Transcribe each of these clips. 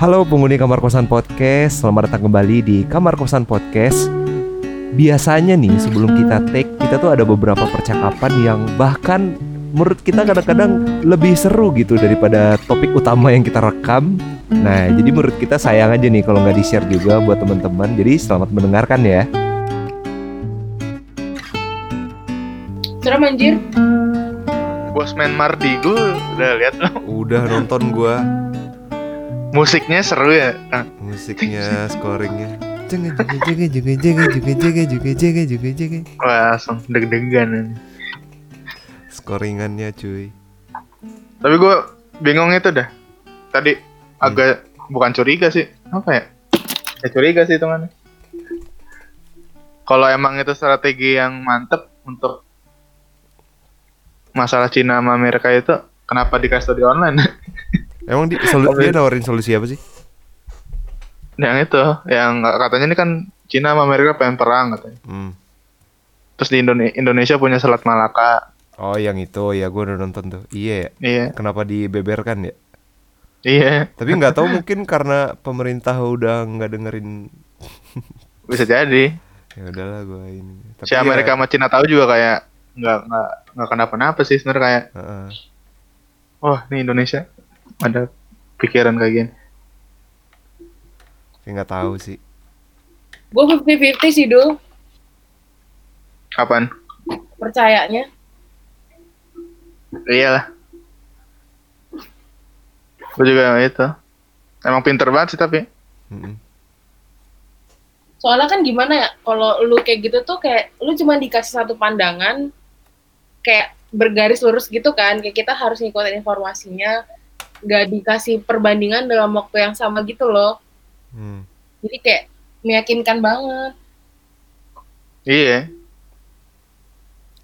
Halo penghuni Kamar Kosan Podcast, selamat datang kembali di Kamar Kosan Podcast. Biasanya nih sebelum kita take, kita tuh ada beberapa percakapan yang bahkan menurut kita kadang-kadang lebih seru gitu daripada topik utama yang kita rekam. Nah, jadi menurut kita sayang aja nih kalau nggak di-share juga buat teman-teman. Jadi selamat mendengarkan ya. Serem anjir. Bosman Mardi gue udah lihat. Udah nonton gua Musiknya seru ya. Nah, musiknya, scoringnya. Jangan jangan jangan jangan jangan jangan jangan jangan jangan. wah, langsung deg-degan. Scoringannya cuy. Tapi gue bingung itu dah. Tadi agak bukan curiga sih. Apa ya? Ya curiga sih hitungannya. Kalau emang itu strategi yang mantep untuk masalah Cina sama Amerika itu, kenapa dikasih di online? Emang di, solu- dia nawarin solusi apa sih? yang itu, yang katanya ini kan Cina sama Amerika pengen perang katanya. Hmm. Terus di Indone- Indonesia punya Selat Malaka. Oh yang itu ya gue udah nonton tuh. Iya ya. Iya, Kenapa dibeberkan ya? iya, Tapi nggak tahu mungkin karena pemerintah udah nggak dengerin. bisa jadi. Ya udahlah gue ini. Tapi si Amerika ya, sama Cina tahu juga kayak nggak nggak nggak kenapa-napa sih sebenarnya kayak Heeh. wah ini Indonesia ada pikiran kayak gini Kayak nggak tahu sih. Gue 50-50 sih, Dul. kapan Percayanya. iyalah gue juga itu emang pinter banget sih tapi Mm-mm. Soalnya kan gimana ya, kalau lu kayak gitu tuh kayak lu cuma dikasih satu pandangan kayak bergaris lurus gitu kan, kayak kita harus ngikutin informasinya, nggak dikasih perbandingan dalam waktu yang sama gitu loh. Hmm. Jadi kayak meyakinkan banget. iya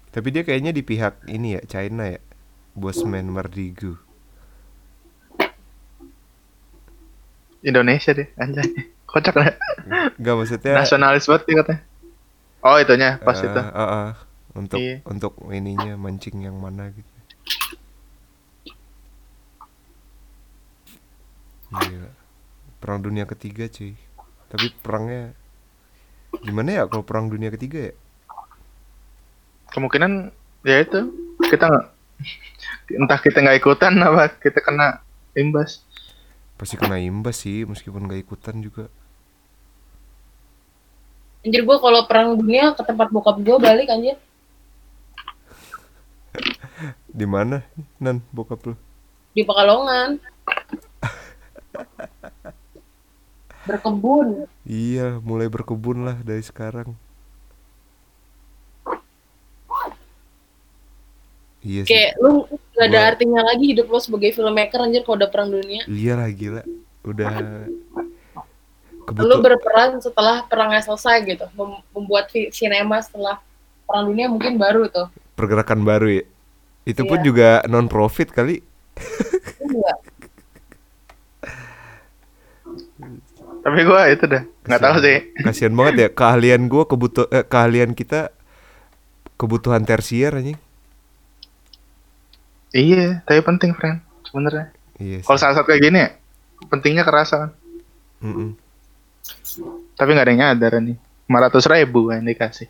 Tapi dia kayaknya di pihak ini ya China ya. Bosman Mardigu. Indonesia deh anjay kocak lah Gak maksudnya. nasionalis banget dia katanya oh itunya pas eh, itu eh, eh, untuk Iya. untuk ininya mancing yang mana gitu. Gila. Perang dunia ketiga cuy. Tapi perangnya gimana ya kalau perang dunia ketiga ya? kemungkinan ya itu kita nggak entah kita nggak ikutan apa kita kena imbas Pasti kena imbas sih meskipun gak ikutan juga. Anjir gue kalau perang dunia ke tempat bokap gue balik anjir. Di mana nan bokap lu? Di Pekalongan. Berkebun. Iya, mulai berkebun lah dari sekarang. Iya sih. Kayak lu gak ada Gua- artinya lagi hidup lo sebagai filmmaker anjir kalau udah perang dunia. Iya lah gila. Udah Lu kebutuhan berperan setelah perangnya selesai gitu. Mem- membuat sinema setelah perang dunia mungkin baru tuh. pergerakan baru ya. Itu pun Iya. juga non profit kali. Iya. Tapi gue itu dah. Nggak tahu sih. Kasihan banget ya. Keahlian gua kebutuh eh, keahlian kita kebutuhan tersier anjing. iya tapi penting friend sebenarnya. Iya kalau saat saat kayak gini ya, pentingnya kerasa kan? Mm-mm. tapi nggak ada yang nyadar nih 500 ribu yang dikasih.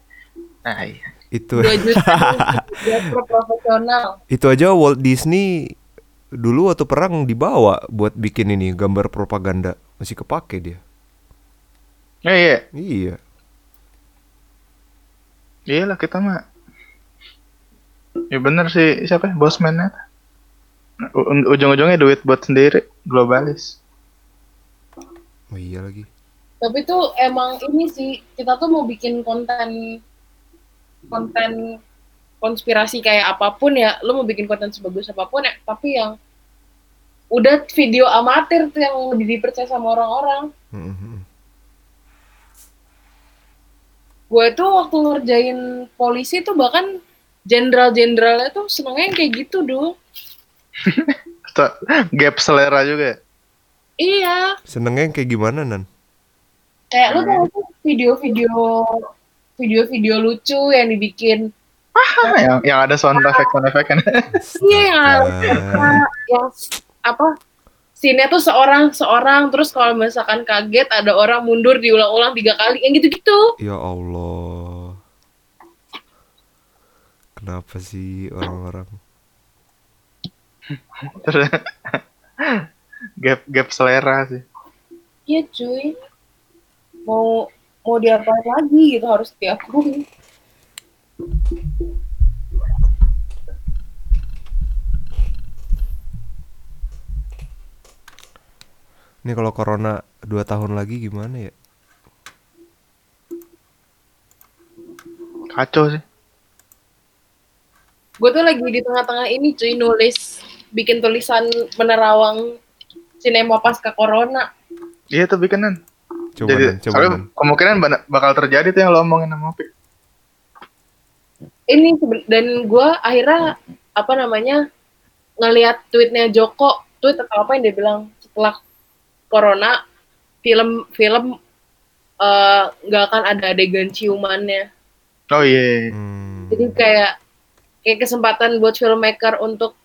Nah iya. Itu. 2 juta. Buat pro profesional. itu aja Walt Disney dulu waktu perang dibawa buat bikin ini gambar propaganda masih kepake dia. ya iya Iya. iyalah kita mah ya bener sih siapa ya bosman U- ujung-ujungnya duit buat sendiri globalis Oh iya lagi. Tapi tuh emang ini sih kita tuh mau bikin konten konten konspirasi kayak apa pun ya, lu mau bikin konten sebagus apa pun ya, tapi yang udah video amatir tuh yang lebih dipercaya sama orang-orang. Mm-mm. Gue tuh waktu ngerjain polisi tuh bahkan jenderal-jenderalnya tuh senengnya yang kayak gitu dulu. Tuh, gap selera juga ya. Iya, Senengnya yang kayak gimana nan? kayak lu tau tuh video-video video-video lucu yang dibikin yang yang ada sound effect sound effect kan iya yang yang apa scene-nya tuh seorang seorang terus kalau misalkan kaget ada orang mundur diulang-ulang tiga kali yang gitu-gitu Ya Allah. Kenapa sih orang-orang? Terus gap gap selera sih. iya cuy mau mau diapain lagi gitu harus diakui Ini kalau corona dua tahun lagi gimana ya? Kacau sih. gue tuh lagi di tengah-tengah ini cuy nulis bikin tulisan menerawang sinema pasca corona Iya tuh bikanan. Coba Jadi Nan, coba soalnya kemungkinan bakal terjadi tuh yang lo omongin sama Opik. ini dan gue akhirnya apa namanya ngelihat tweetnya Joko tweet atau apa yang dia bilang setelah corona film film eh, nggak akan ada adegan ciumannya Oh iya. Hmm. jadi kayak kayak kesempatan buat filmmaker untuk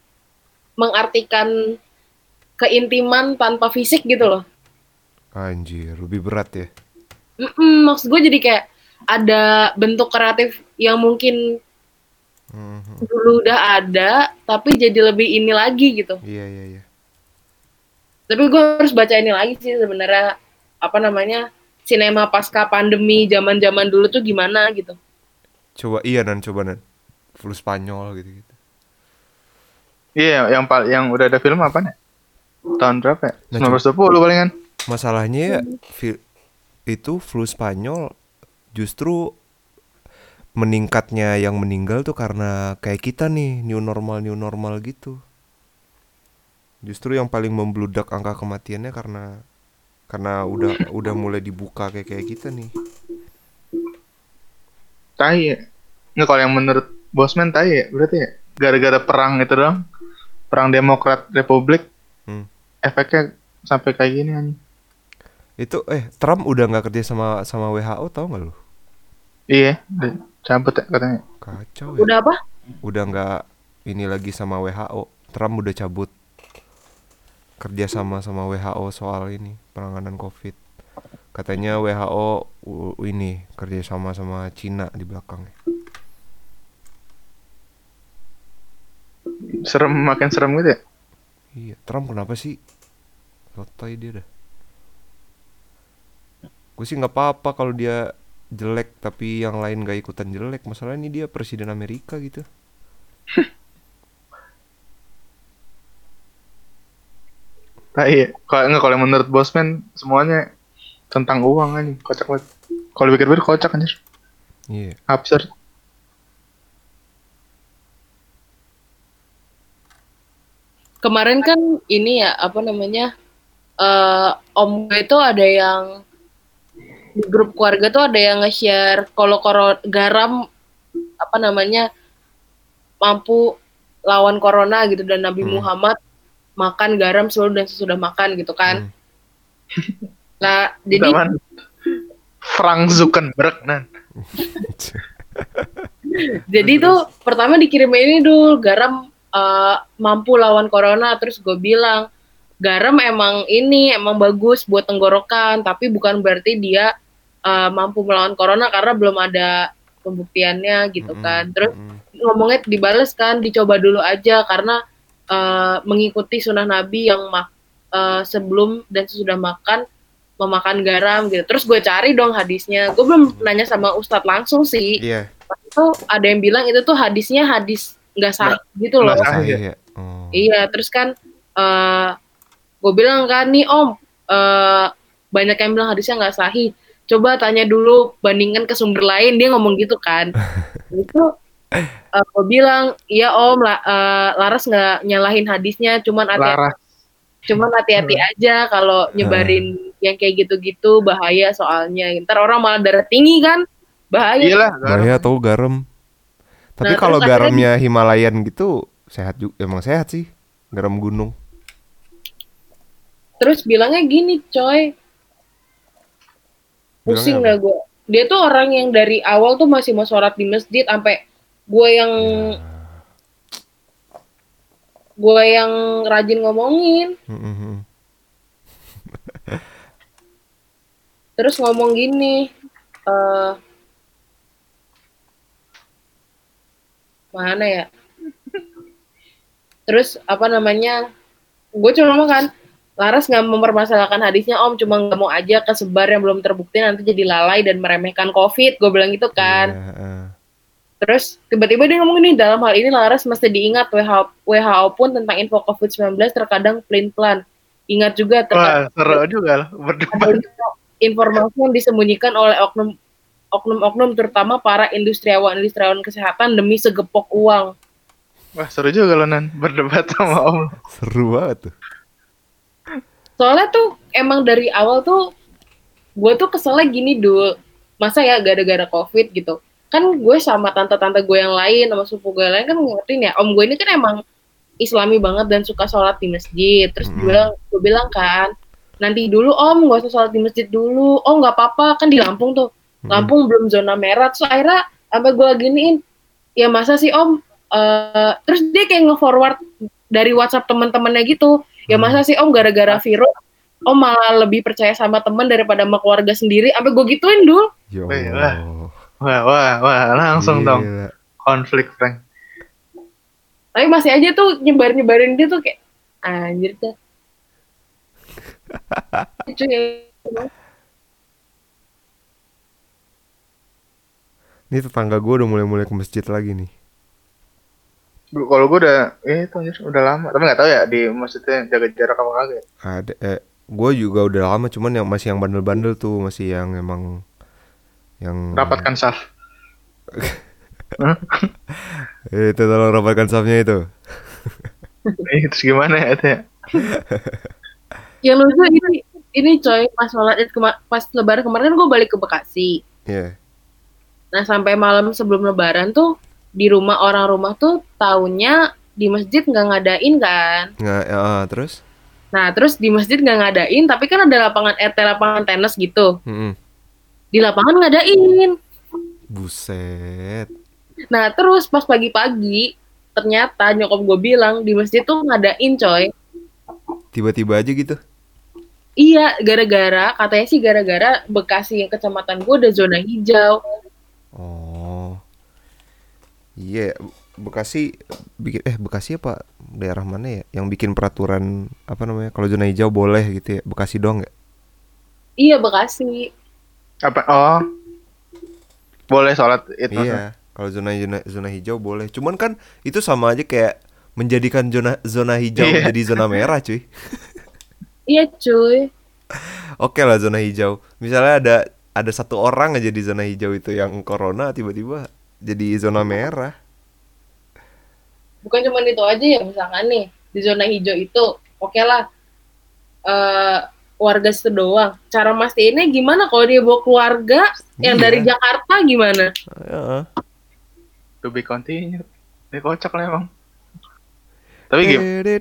mengartikan keintiman tanpa fisik gitu loh Anjir, lebih berat ya. Mm-mm, maksud gue jadi kayak ada bentuk kreatif yang mungkin Mhm. dulu udah ada tapi jadi lebih ini lagi gitu Iya iya iya. Tapi gue harus baca ini lagi sih sebenarnya apa namanya sinema pasca pandemi zaman zaman dulu tuh gimana gitu Coba iya Nan, coba Nan. Flu Spanyol gitu-gitu. Iya, yang pal yang udah ada film apa nih? Tahun berapa ya? Nah, 1920 palingan. Masalahnya ya itu flu Spanyol justru meningkatnya yang meninggal tuh karena kayak kita nih new normal new normal gitu. Justru yang paling membludak angka kematiannya karena karena udah udah mulai dibuka kayak kayak kita nih. Tai ya. Nggak kalau yang menurut Bosman tai ya, berarti ya gara-gara perang itu dong. Perang Demokrat Republik. Hmm. Efeknya sampai kayak gini anjing. Itu eh Trump udah nggak kerja sama sama WHO tau nggak lu? Iya, cabut ya katanya. Kacau ya. udah apa Udah nggak ini lagi sama WHO. Trump udah cabut kerja sama sama WHO soal ini penanganan COVID. Katanya WHO ini kerja sama sama Cina di belakangnya. Serem makin serem gitu ya. Iya, Trump kenapa sih? Sotoy dia dah. Gue sih nggak apa-apa kalau dia jelek tapi yang lain gak ikutan jelek. Masalahnya ini dia presiden Amerika gitu. Tai ya. Kalau kalau menurut Bosman semuanya tentang uang anjing, kocak banget. Kalau pikir-pikir kocak anjir. Iya. Absurd. kemarin kan ini ya apa namanya eh om gue itu ada yang di grup keluarga tuh ada yang nge-share kalau koro garam apa namanya mampu lawan corona gitu dan Nabi Hmm. Muhammad makan garam sebelum dan sesudah makan gitu kan. Hmm. Nah, jadi Zaman Frank Zuckerberg nan. Jadi tuh pertama dikirim ini dulu garam eh, mampu lawan corona terus gue bilang garam emang ini emang bagus buat tenggorokan tapi bukan berarti dia eh, mampu melawan corona karena belum ada pembuktiannya gitu Mm-mm, kan. Terus mm-mm. ngomongnya dibales kan dicoba dulu aja karena eh, mengikuti sunnah Nabi yang eh, sebelum dan sesudah makan memakan garam gitu. Terus gue cari dong hadisnya. Gue belum nanya sama Ustadz langsung sih Iya, itu ada yang bilang itu tuh hadisnya hadis nggak sah gitu loh. sahih ya. Oh. Iya, terus kan eh gue bilang kan nih Om, eh banyak yang bilang hadisnya nggak sahih. Coba tanya dulu bandingkan ke sumber lain dia ngomong gitu kan. itu eh gue bilang iya Om, la- eh, Laras nggak nyalahin hadisnya, cuman hati Laras. cuman hati-hati aja kalau nyebarin yang kayak gitu-gitu bahaya soalnya. Ntar orang malah darah tinggi kan, bahaya. Iyalah. Bahaya tau garam. Tapi Nah, kalau terus akhirnya garamnya Himalayan gitu sehat juga, emang sehat sih. Garam gunung. Terus bilangnya gini, coy. Pusing dah gue. Dia tuh orang yang dari awal tuh masih mau sholat di masjid sampai gue yang ya. gue yang rajin ngomongin mm-hmm. terus ngomong gini uh, mana ya terus apa namanya gue cuma kan Laras nggak mempermasalahkan hadisnya Om, cuma nggak mau aja kesebar yang belum terbukti nanti jadi lalai dan meremehkan COVID. Gue bilang gitu kan. Iya, yeah, uh. Terus tiba-tiba dia ngomong ini dalam hal ini Laras mesti diingat WHO, WHO pun tentang info COVID-19 terkadang pelin-pelan. Ingat juga terkadang Wah, seru juga lah informasi yang disembunyikan oleh oknum oknum-oknum terutama para industriawan-industriawan kesehatan demi segepok uang. Wah, seru juga lo Nan berdebat sama Om. Seru banget tuh. Soalnya tuh emang dari awal tuh gue tuh keselnya gini dulu. Masa ya gara-gara COVID gitu. Kan gue sama tante-tante gue yang lain sama sepupu gue yang lain kan ngertiin ya. Om gue ini kan emang islami banget dan suka sholat di masjid. Terus gue bilang, gue bilang kan, nanti dulu om gak usah sholat di masjid dulu. Oh nggak apa-apa kan di Lampung tuh. Lampung belum zona merah. Terus akhirnya sampai gue giniin, ya masa sih om? Eh, terus dia kayak nge-forward dari WhatsApp teman-temannya gitu. Ya masa sih om gara-gara virus om malah lebih percaya sama teman daripada sama keluarga sendiri. Sampai gue gituin dulu. Wah, wah, wah, langsung dong Gila. konflik, Frank. Tapi masih aja tuh nyebar-nyebarin dia tuh kayak anjir tuh. Ya. Ini tetangga gue udah mulai-mulai ke masjid lagi nih. Kalau gue udah, eh itu anjir, udah lama. Tapi nggak tahu ya di maksudnya jaga jarak apa kagak. ya. Ada eh gue juga udah lama cuman yang masih yang bandel-bandel tuh masih yang emang yang Rapatkan saf. Eh, itu tolong rapatkan safnya itu. Eh, terus gimana ya itu ya? Yang lucu ini ini coy pas sholat Id pas lebaran kemarin gue balik ke Bekasi. Iya. Nah sampai malam sebelum lebaran tuh di rumah orang rumah tuh taunya di masjid nggak ngadain kan. Nggak ya, terus? Nah terus di masjid nggak ngadain tapi kan ada lapangan RT lapangan tenis gitu. Mm-mm. Di lapangan ngadain. Buset. Nah terus pas pagi-pagi ternyata nyokap gue bilang di masjid tuh ngadain coy. Tiba-tiba aja gitu. Iya gara-gara katanya sih gara-gara Bekasi yang kecamatan gue udah zona hijau. Oh. Iya, Bekasi bikin eh Bekasi apa daerah mana ya yang bikin peraturan apa namanya kalau zona hijau boleh gitu ya Bekasi doang ya Iya Bekasi. Apa? Oh, boleh sholat itu. iya kalau zona, zona zona hijau boleh cuman kan itu sama aja kayak menjadikan zona zona hijau Iya. menjadi zona merah cuy Iya cuy. oke lah zona hijau misalnya ada ada satu orang aja di zona hijau itu yang corona tiba-tiba jadi zona merah Bukan cuma itu aja ya misalkan nih di zona hijau itu oke lah eh warga situ doang. Cara mastiinnya gimana kalau dia bawa keluarga yang Iya. dari Jakarta gimana? Heeh. To be continued. Ini kocak lah emang. Tapi gimana?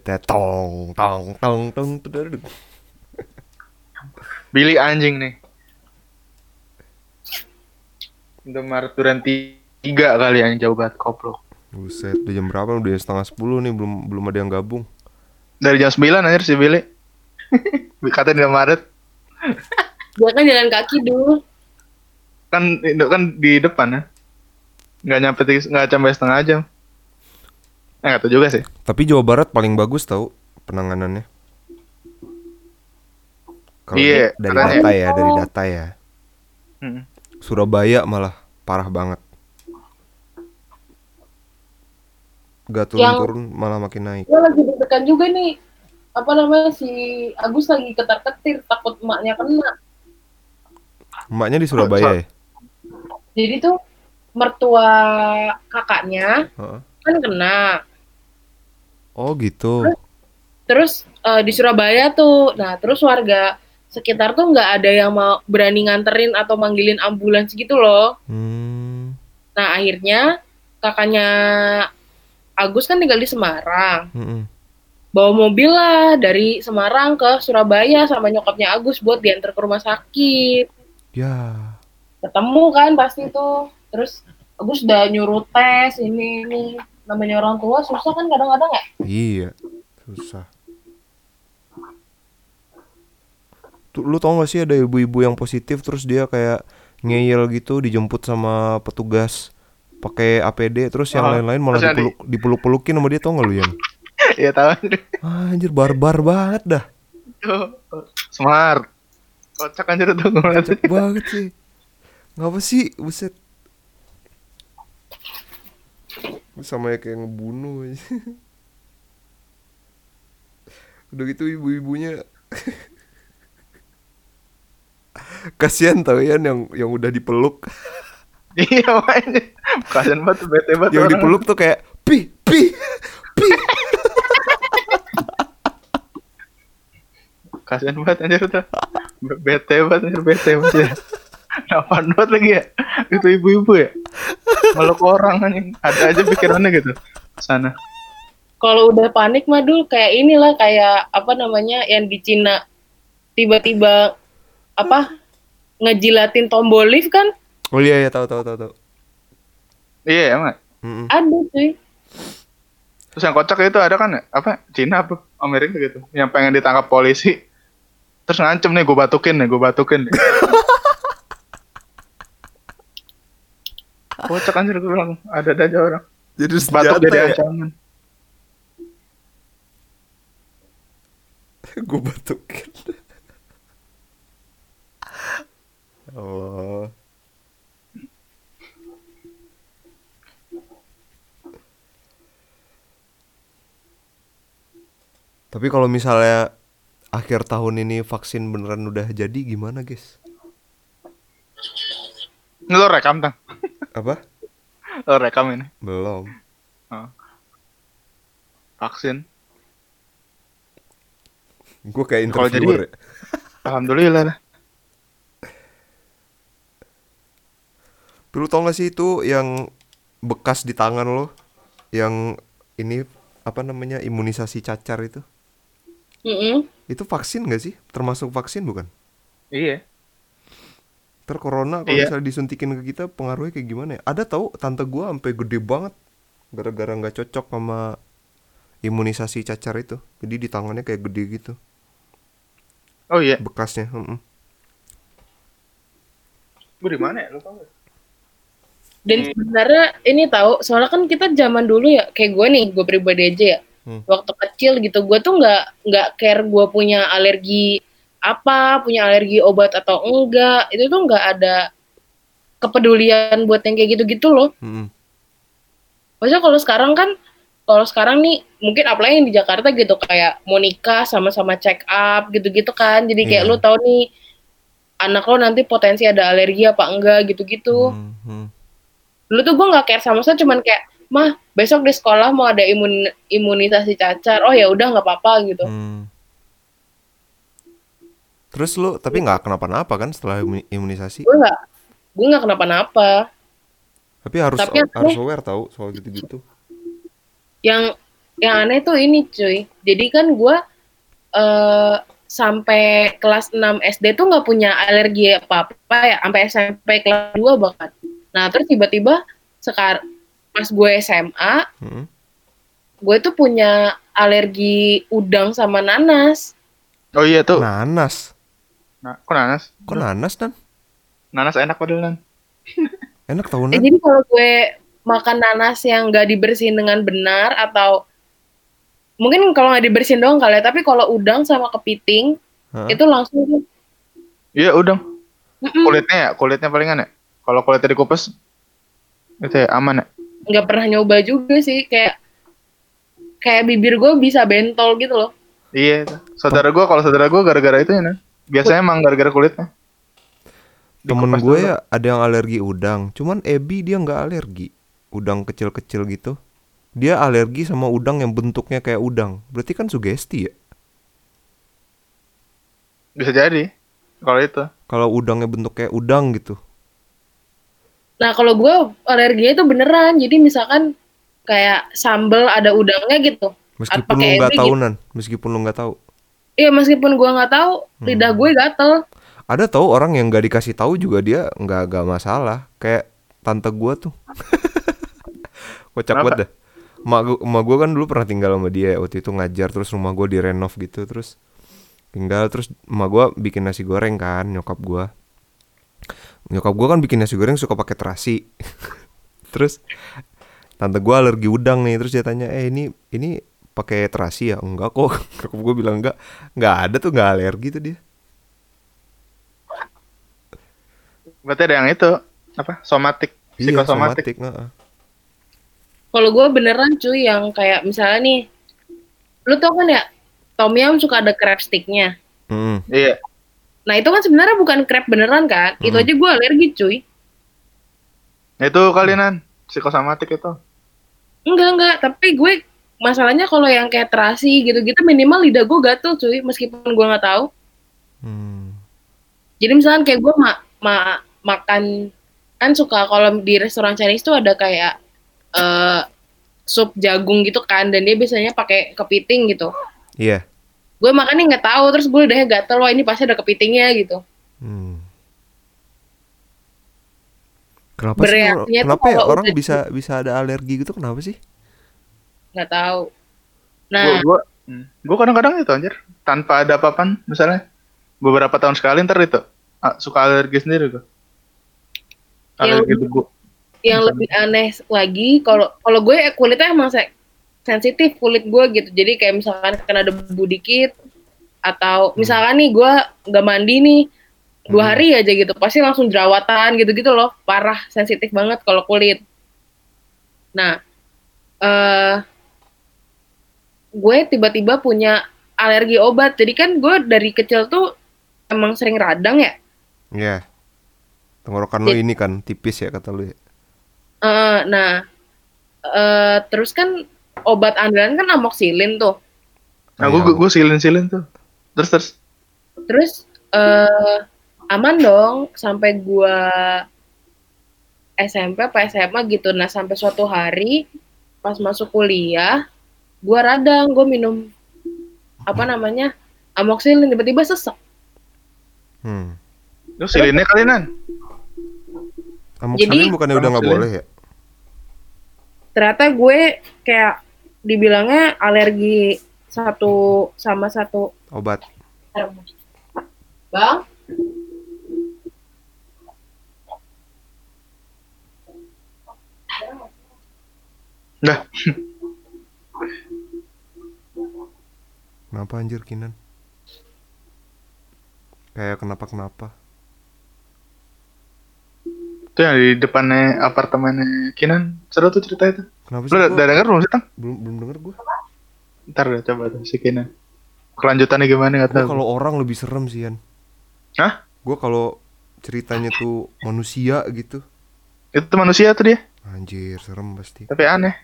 Tetong, tong, tong, tong, tong. Billy anjing nih. Indomaret Duren tiga kali yang jauh banget koplok. Buset, udah jam berapa? Udah setengah sepuluh nih, belum belum ada yang gabung. Dari jam 9 anjir si Billy. Kata Indomaret Dia kan jalan kaki dulu. kan itu kan di depan ya. Nggak nyampe nggak sampai setengah jam. Eh, nggak tahu juga sih. Tapi Jawa Barat paling bagus tau penanganannya. Kalau Iya, da- dari katanya. data ya, dari data ya. Hmm. Surabaya malah parah banget. Gak Yang- turun-turun malah makin naik. Gue lagi deg-degan juga nih. Apa namanya si Agus lagi ketar-ketir takut emaknya kena. Emaknya di Surabaya ya? Jadi tuh mertua kakaknya Heeh. kan kena. Oh gitu. Terus eh, di Surabaya tuh, nah terus warga sekitar tuh nggak ada yang mau berani nganterin atau manggilin ambulans gitu loh. Hmm. Nah akhirnya kakaknya Agus kan tinggal di Semarang. mm-mm. Bawa mobil lah dari Semarang ke Surabaya sama nyokapnya Agus buat diantar ke rumah sakit. Ya. Ketemu kan pasti tuh. Terus Agus udah nyuruh tes ini ini. Namanya orang tua susah kan kadang-kadang ya. Iya. Susah. Tuh, lu tau gak sih ada ibu-ibu yang positif terus dia kayak ngeyel gitu dijemput sama petugas pakai APD terus yang Oh, lain-lain malah terus yang di- dipeluk, dipeluk-pelukin sama dia tau gak lu Yan? Iya tahu anjir. Barbar banget dah. Smart. Kocak anjir tuh ngeliat. Cep banget sih. Ngapa sih? Buset. Sama kayak ngebunuh aja. Udah gitu ibu-ibunya Kasihan tau ya yang yang udah dipeluk. Iya makanya. Kasian banget bete banget. yang dipeluk tuh kayak pi pi pi. Kasian banget anjir tuh. Be- Bete banget anjir bete banget ya. Banget lagi ya? Itu ibu-ibu ya? Meluk orang anjing. Ada aja pikirannya gitu. Sana. Kalau udah panik mah dul kayak inilah kayak apa namanya yang di Cina tiba-tiba apa ngejilatin tombol lift kan Oh iya ya tahu tahu tahu tahu. Iya emang. Mm-mm. ada cuy. Terus yang kocak itu ada kan ya? Apa? Cina apa? Amerika gitu. Yang pengen ditangkap polisi. Terus ngancem nih gue batukin nih, gue batukin nih. Kocak anjir gue bilang. Ada aja orang. Jadi Batuk jadi ya. ancaman. gue batukin Allah tapi kalau misalnya akhir tahun ini vaksin beneran udah jadi gimana guys Ini lo rekam tang. apa Lo rekam ini. belum Vaksin. gue kayak interviewer jadi- ya. Alhamdulillah lah. Lu tau gak sih itu yang bekas di tangan lo yang ini apa namanya imunisasi cacar itu Mm-mm. itu vaksin gak sih termasuk vaksin bukan Iya. Ntar corona kalau Iya. misalnya disuntikin ke kita pengaruhnya kayak gimana ya? Ada tahu tante gua sampai gede banget gara-gara nggak cocok sama imunisasi cacar itu. Jadi di tangannya kayak gede gitu Oh iya. bekasnya. mm-mm. Gue di mana ya? Lu tau gak? Dan sebenarnya ini tahu, soalnya kan kita zaman dulu ya, kayak gue nih, gue pribadi aja ya. Hmm. Waktu kecil gitu, gue tuh nggak nggak care gue punya alergi apa, punya alergi obat atau enggak. Itu tuh nggak ada kepedulian buat yang kayak gitu-gitu loh. Mm-mm. Maksudnya kalau sekarang kan, kalau sekarang nih mungkin apalagi yang di Jakarta gitu kayak mau nikah sama-sama check up gitu-gitu kan. Jadi kayak Iya. lu tahu nih anak lo nanti potensi ada alergi apa enggak gitu-gitu. Hmm, hmm. dulu tuh gue nggak care sama sekali cuman kayak mah besok di sekolah mau ada imun imunisasi cacar. Oh ya udah nggak apa-apa gitu. Hmm. Terus lu tapi nggak kenapa-napa kan setelah imu- imunisasi? gue nggak gue nggak kenapa-napa. Tapi harus Tapi yang harus aneh- aware tahu soal gitu-gitu. yang yang aneh tuh ini cuy. Jadi kan gue eh sampai kelas 6 SD tuh nggak punya alergi apa apa ya. Sampai SMP kelas 2 bahkan. Nah terus tiba-tiba sekarang pas gue SMA Hmm. gue tuh punya alergi udang sama nanas Oh iya tuh. Nanas. Nah, kok nanas? Kok nanas dan? Nanas enak padahal Nan. Enak Eh, tahunan. jadi kalau gue makan nanas yang nggak dibersihin dengan benar atau mungkin kalau nggak dibersihin doang kali ya, tapi kalau udang sama kepiting Hah? itu langsung tuh, Iya udang. mm-mm, Kulitnya ya, kulitnya palingan ya. Kalau kulitnya dikupas itu ya aman ya. Nggak pernah nyoba juga sih kayak kayak bibir gue bisa bentol gitu loh. Iya itu. Saudara gua kalau saudara gua gara-gara itu ya. Biasanya emang gara-gara kulitnya. Temen gue dulu. ya ada yang alergi udang, cuman Ebi dia nggak alergi. Udang kecil-kecil gitu. Dia alergi sama udang yang bentuknya kayak udang. Berarti kan sugesti ya? Bisa jadi. Kalau itu. Kalau udangnya bentuk kayak udang gitu. Nah kalau gue alerginya itu beneran jadi misalkan kayak sambel ada udangnya gitu. Meskipun lu nggak Ebi tahu gitu. nan, meskipun lu nggak tahu. Iya meskipun gue nggak tahu Hmm. lidah gue gatel. Ada tahu orang yang nggak dikasih tahu juga dia nggak nggak masalah. Kayak tante gua tuh. Kocak banget dah. Emak gua, emak gua kan dulu pernah tinggal sama dia waktu itu ngajar terus rumah gua direnov gitu terus tinggal terus emak gua bikin nasi goreng kan nyokap gua nyokap gua kan bikin nasi goreng suka pakai terasi terus tante gua alergi udang nih terus dia tanya eh ini ini pakai terasi ya enggak kok nyokap gua bilang enggak enggak ada tuh enggak alergi tuh dia Berarti ada yang itu apa? Somatik, Iya, psikosomatik. somatik, heeh. Kalau gue beneran cuy yang kayak misalnya nih, lu tau kan ya, tom yum suka ada crab sticknya. Mm-mm. Iya. Nah itu kan sebenarnya bukan crab beneran kan? Itu Hmm. aja gue alergi cuy. Itu kalian psikosomatik itu. Enggak enggak, tapi gue masalahnya kalau yang kayak terasi gitu-gitu minimal lidah gue gatel cuy, meskipun gue nggak tahu. Hmm. Jadi misalkan kayak gue ma ma makan kan suka kalau di restoran Chinese tuh ada kayak eh sup jagung gitu kan, dan dia biasanya pakai kepiting gitu. Iya. Gue makannya nggak tahu, terus gue lidahnya gatel, wah ini pasti ada kepitingnya gitu. Hmm. Kenapa sih? Bereaksinya Kenapa ya orang udah- bisa bisa ada alergi gitu? Kenapa sih? Nggak tahu. Nah, gua hmm. gua kadang-kadang itu anjir, tanpa ada apa-apaan misalnya beberapa tahun sekali ntar itu ah, suka alergi sendiri gua. Yang- Alergi debu. yang lebih aneh lagi kalau kalau gue kulitnya emang se- sensitif kulit gue gitu jadi kayak misalkan kena debu dikit atau misalkan nih gue nggak mandi nih dua Hmm. hari aja gitu pasti langsung jerawatan gitu-gitu loh parah sensitif banget kalau kulit nah eh gue tiba-tiba punya alergi obat jadi kan gue dari kecil tuh emang sering radang ya Iya. Tenggorokan lo ini kan tipis ya kata lu ya. Eh, nah, eh terus kan obat andalan kan amoxicillin tuh. Nah, Iya. gua gua, gua silin-silin tuh. Terus terus Terus eh aman dong sampai gua SMP apa SMA gitu. Nah, sampai suatu hari pas masuk kuliah, gua radang, gua minum apa namanya? amoxicillin tiba-tiba sesek. Hmm. lu silinnya kalian Amoxicillin bukannya udah nggak boleh ya? Ternyata gue kayak dibilangnya alergi satu sama satu Obat. Bang, Dah. Kenapa anjir Kinan? Kayak kenapa-kenapa? Itu yang di depannya apartemennya Kinan. Seru tuh cerita itu. Kenapa Lu sih? udah, gua udah denger belum sih, Tang? belum belum denger gue. Ntar deh coba tuh si Kinan. Kelanjutannya gimana nggak Gue tahu. kalau orang lebih serem sih Yan. Hah? Gue kalau ceritanya tuh manusia gitu. Itu tuh manusia tuh dia. Anjir serem pasti. Tapi aneh.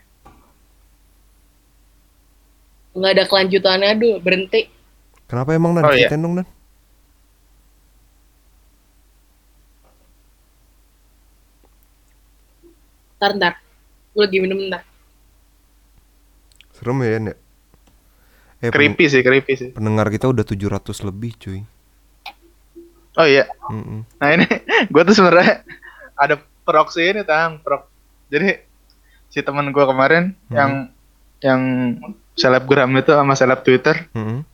nggak ada kelanjutannya, aduh berhenti. Kenapa emang Nan? Oh, iya. Ceritain dong Nan. Ntar, ntar. Gue lagi minum ntar. Serem ya ya? Eh, pen- Creepy sih, creepy sih. pendengar kita udah 700 lebih cuy. Oh iya. Mm-mm. Nah ini gue tuh sebenarnya ada proxy ini tang prox. Jadi si teman gue kemarin Hmm. yang yang selebgram itu sama seleb Twitter Mm-mm.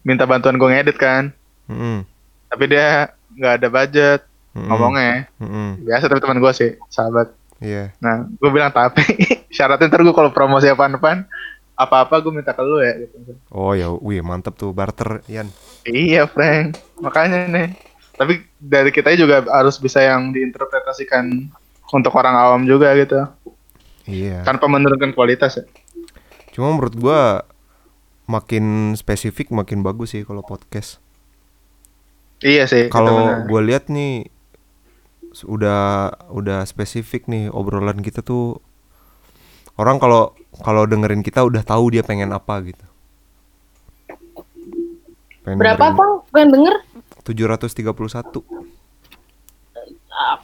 minta bantuan gue ngedit kan. Mm-mm. Tapi dia nggak ada budget Mm-mm. ngomongnya. Mm-mm. Biasa tapi teman gue sih sahabat. Iya. Nah gue bilang tapi syaratnya ntar gue kalau promosi apaan-apaan apa-apa gue minta ke lu ya gitu. Oh ya, wih mantep tuh barter Yan. Iya Frank makanya nih. Tapi dari kita juga harus bisa yang diinterpretasikan untuk orang awam juga gitu. Iya. tanpa menurunkan kualitas ya. Cuma menurut gua makin spesifik makin bagus sih kalau podcast. Iya sih. Kalau gua lihat nih udah udah spesifik nih obrolan kita tuh orang kalau kalau dengerin kita udah tahu dia pengen apa gitu. Pengen Berapa dengerin bang? Pengen denger? 731. Ah,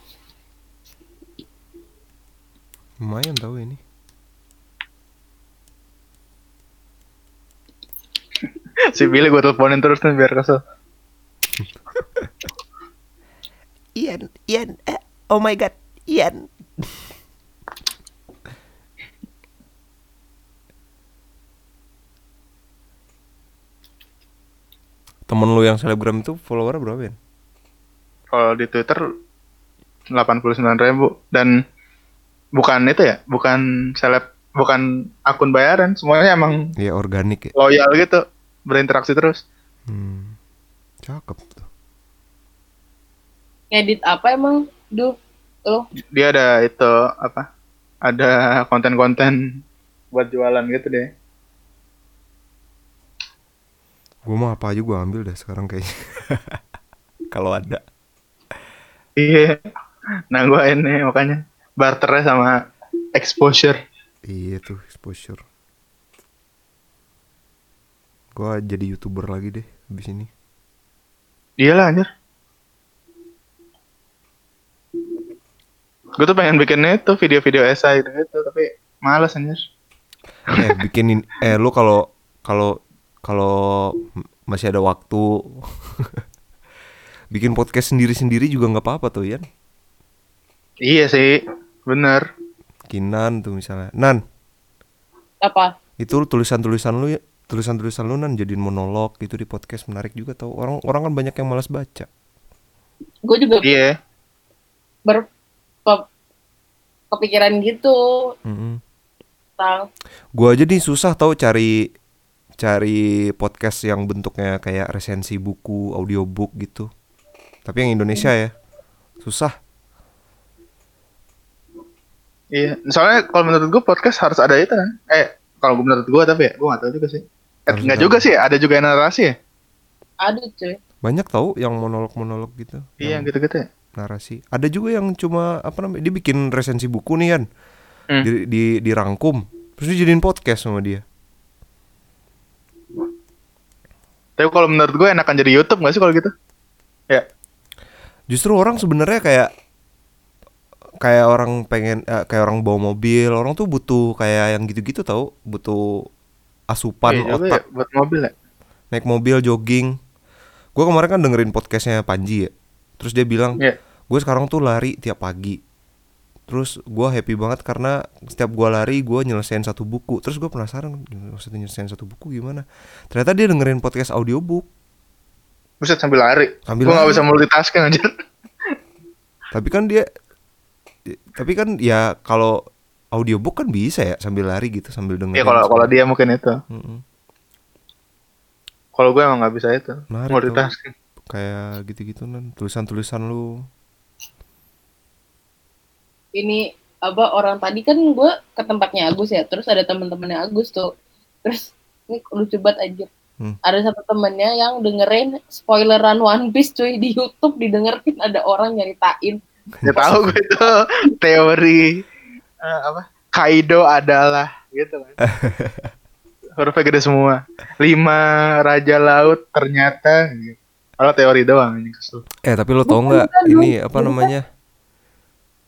Lumayan tahu ini. si Billy gue teleponin terus nih biar kesel. Ian, eh, oh my god, Ian. Temen lu yang selebgram itu follower berapa ya? Kalau di Twitter 89 ribu dan bukan itu ya, bukan seleb, bukan akun bayaran, semuanya emang Iya organik ya. loyal gitu, berinteraksi terus. Hmm. Cakep tuh. Ngedit apa emang? Duh, lo Dia ada itu apa? Ada konten-konten buat jualan gitu deh. Gue mau apa aja gue ambil dah sekarang kayaknya. Kalau ada. Iya. Nah gua ini makanya barternya sama exposure. Iya tuh exposure. Gue jadi youtuber lagi deh habis ini. Iyalah anjir. Gue tuh pengen bikin itu video-video esai gitu, gitu tapi males anjir. eh bikinin eh lu kalau kalau kalau masih ada waktu bikin podcast sendiri-sendiri juga nggak apa-apa tuh Yan. Iya sih, bener. Kinan tuh misalnya. Nan, apa? itu tulisan-tulisan lu ya tulisan-tulisan lu nan jadiin monolog gitu di podcast menarik juga tau orang orang kan banyak yang malas baca Gue juga Iya. ber ke- kepikiran gitu tentang gua aja nih susah tau cari cari podcast yang bentuknya kayak resensi buku audiobook gitu tapi yang Indonesia ya susah Iya. Soalnya kalau menurut gue podcast harus ada itu kan. Eh, kalau gue menurut gue tapi ya, gue gak tahu juga sih. Eh, enggak juga sih, ada juga yang narasi ya. ada cuy banyak tau yang monolog-monolog gitu Iya, yang gitu-gitu ya. Narasi. Ada juga yang cuma apa namanya dia bikin resensi buku nih kan Hmm. di, di dirangkum. Terus dijadiin podcast sama dia. Tapi kalau menurut gue enakan jadi YouTube gak sih kalau gitu? Ya. justru orang sebenarnya kayak kayak orang pengen eh, kayak orang bawa mobil. Orang tuh butuh kayak yang gitu-gitu tau. Butuh asupan juga otak. ya, buat mobil ya. naik mobil jogging. Gue kemarin kan dengerin podcastnya Panji ya terus dia bilang Iya. gue sekarang tuh lari tiap pagi terus gue happy banget karena setiap gue lari gue nyelesain satu buku terus gue penasaran maksudnya nyelesain satu buku gimana ternyata dia dengerin podcast audiobook Buset sambil lari. Sambil gue gak bisa multitasking aja. tapi kan dia tapi kan ya kalau audiobook kan bisa ya sambil lari gitu sambil dengerin Iya kalau kalau dia mungkin itu. Mm-mm. Kalau gue emang gak bisa itu. Menarik Multitasking. Kayak gitu-gitu kan tulisan-tulisan lu ini apa orang tadi kan gue ke tempatnya Agus ya terus ada teman-temannya Agus tuh terus ini lucu banget aja Hmm. ada satu temennya yang dengerin spoileran One Piece cuy di YouTube didengerin ada orang nyeritain Ya tahu gue itu teori eh, apa? Kaido adalah gitu kan. Hurufnya gede semua. Lima raja laut ternyata gitu. Kalau teori doang ini kesel. eh tapi lo tau nggak Bukan, ini bukan. apa namanya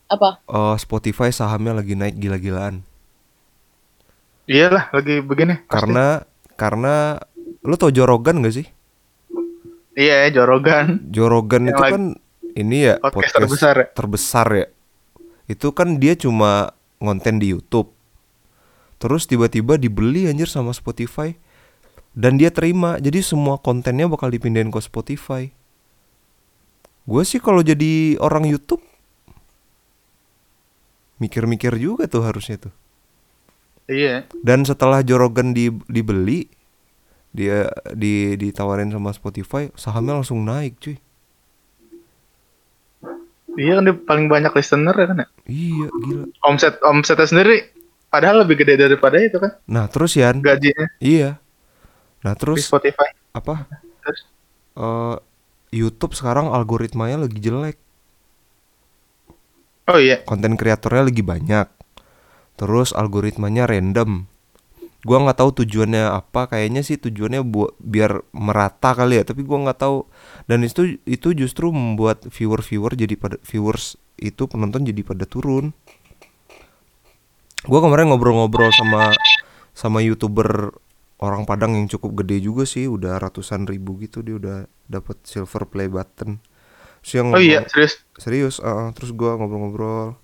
apa Oh, Spotify sahamnya lagi naik gila-gilaan Iyalah lagi begini. pasti. karena karena lo tau Jorogan gak sih iya Jorogan Jorogan Yang itu lagi- kan ini ya podcast terbesar ya. terbesar ya itu kan dia cuma ngonten di YouTube terus tiba-tiba dibeli anjir sama Spotify dan dia terima. Jadi semua kontennya bakal dipindahin ke Spotify. Gue sih kalau jadi orang YouTube mikir-mikir juga tuh harusnya tuh. Iya. dan setelah Jorogan di, dibeli dia di ditawarin sama Spotify sahamnya langsung naik cuy. Iya kan dia paling banyak listener ya kan ya. iya gila. Omset omsetnya sendiri padahal lebih gede daripada itu kan? Nah terus Yan? Gajinya? Iya nah di terus Spotify. apa? Terus? Eh YouTube sekarang algoritmanya lagi jelek. Oh iya. konten kreatornya lagi banyak. Terus algoritmanya random. Gua nggak tahu tujuannya apa. Kayaknya sih tujuannya buat biar merata kali ya. Tapi gua nggak tahu. Dan itu itu justru membuat viewer viewer jadi pada viewers itu penonton jadi pada turun. Gua kemarin ngobrol-ngobrol sama sama youtuber orang Padang yang cukup gede juga sih udah ratusan ribu gitu dia udah dapat silver play button. Terus dia Oh iya serius. serius uh, terus gua ngobrol-ngobrol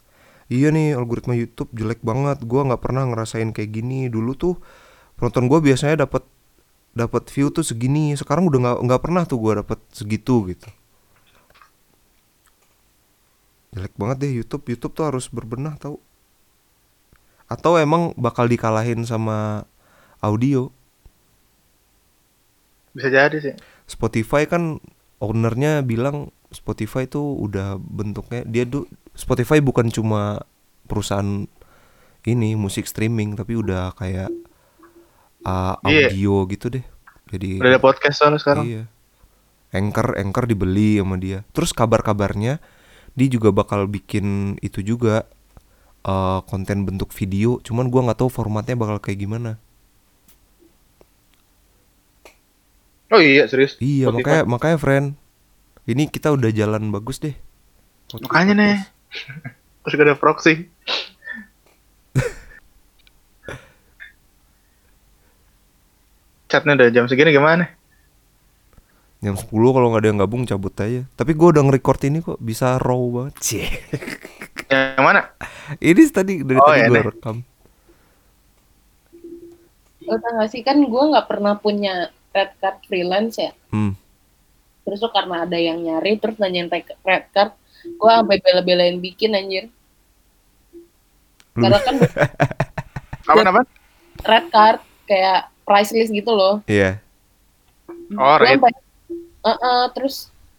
iya nih algoritma YouTube jelek banget gua nggak pernah ngerasain kayak gini. Dulu tuh penonton gua biasanya dapat dapat view tuh segini sekarang udah nggak nggak pernah tuh gua dapat segitu gitu. Jelek banget deh YouTube YouTube tuh harus berbenah tau. Atau emang bakal dikalahin sama audio Bisa jadi sih. Spotify kan ownernya bilang Spotify tuh udah bentuknya dia tuh Spotify bukan cuma perusahaan ini musik streaming tapi udah kayak uh, audio gitu deh. Jadi Udah ada podcast soalnya sekarang. iya. Anchor Anchor dibeli sama dia. Terus kabar-kabarnya dia juga bakal bikin itu juga uh, konten bentuk video. Cuman gua nggak tahu formatnya bakal kayak gimana. Oh iya serius. Iya Spotify. makanya makanya friend ini kita udah jalan bagus deh. Makanya nih. Terus gak ada proxy. Chatnya udah jam segini gimana? Jam 10 kalau nggak ada yang gabung cabut aja. Tapi gua udah nge-record ini kok bisa raw banget. Cie. Yang mana? Ini tadi dari Oh, tadi ya gua deh. rekam. Lo tau gak sih kan gue nggak pernah punya red card freelance ya. Hmm. Terus tuh karena ada yang nyari terus nanyain red red card, gue sampai bela-belain bikin anjir. Karena kan Apa apa? red card kayak price list gitu loh. Iya. Oh, Gua rate. sampai Heeh, terus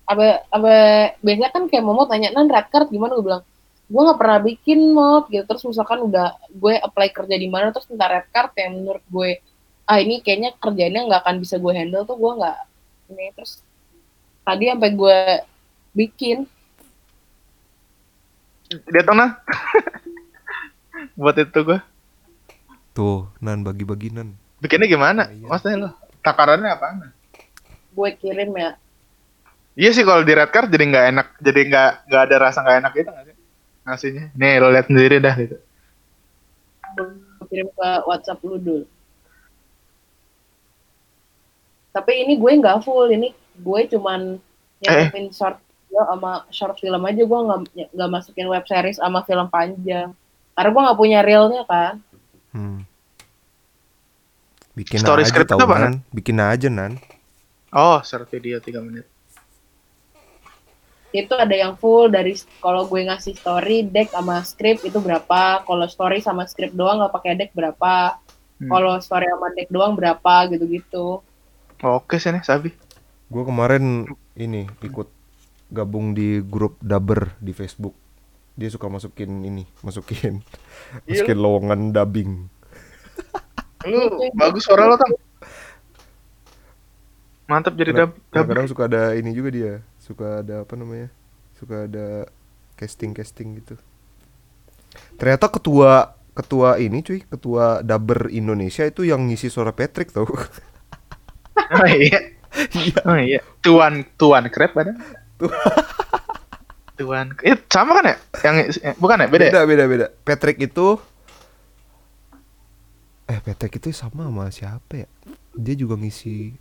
abe abe biasanya kan kayak Momot nanya nan red card gimana gue bilang gue nggak pernah bikin mod gitu terus misalkan udah gue apply kerja di mana terus minta red card yang menurut gue ah ini kayaknya kerjanya nggak akan bisa gue handle tuh gue nggak ini terus tadi sampai gue bikin Dia tahu nah. Buat itu gua. Tuh, nan bagi-bagi nan. Bikinnya gimana? Iya. Maksudnya lo? Takarannya apaan? gue kirim ya Iya sih kalau di red card jadi nggak enak, jadi nggak nggak ada rasa nggak enak gitu nggak sih? Ngasihnya. Nih lo lihat sendiri dah gitu. gue kirim ke WhatsApp lu dulu tapi ini gue nggak full ini gue cuman nyiapin short video sama short film aja gue nggak nggak masukin web series sama film panjang karena gue nggak punya reelnya kan Hmm. Bikin Story aja script apa, nan. Bikin aja nan. Oh, short video 3 menit. itu ada yang full dari kalau gue ngasih story deck sama script itu berapa kalau story sama script doang nggak pakai deck berapa Hmm. kalau story sama deck doang berapa gitu-gitu Oke sih nih, Sabi. Gue kemarin ini ikut gabung di grup Daber di Facebook. Dia suka masukin ini, masukin Iya, masukin lowongan dubbing. Lu bagus suara lo, Tang. Mantap jadi dab. dab. Kadang-kadang suka ada ini juga dia, suka ada apa namanya? Suka ada casting-casting gitu. Ternyata ketua ketua ini cuy, ketua Daber Indonesia itu yang ngisi suara Patrick tau. Oh iya. Oh iya. Tuan Tuan Crab ada? Tuan. Eh, sama kan ya? Yang bukan ya? Beda. ya? beda beda beda. Patrick itu eh Patrick itu sama sama siapa ya? Dia juga ngisi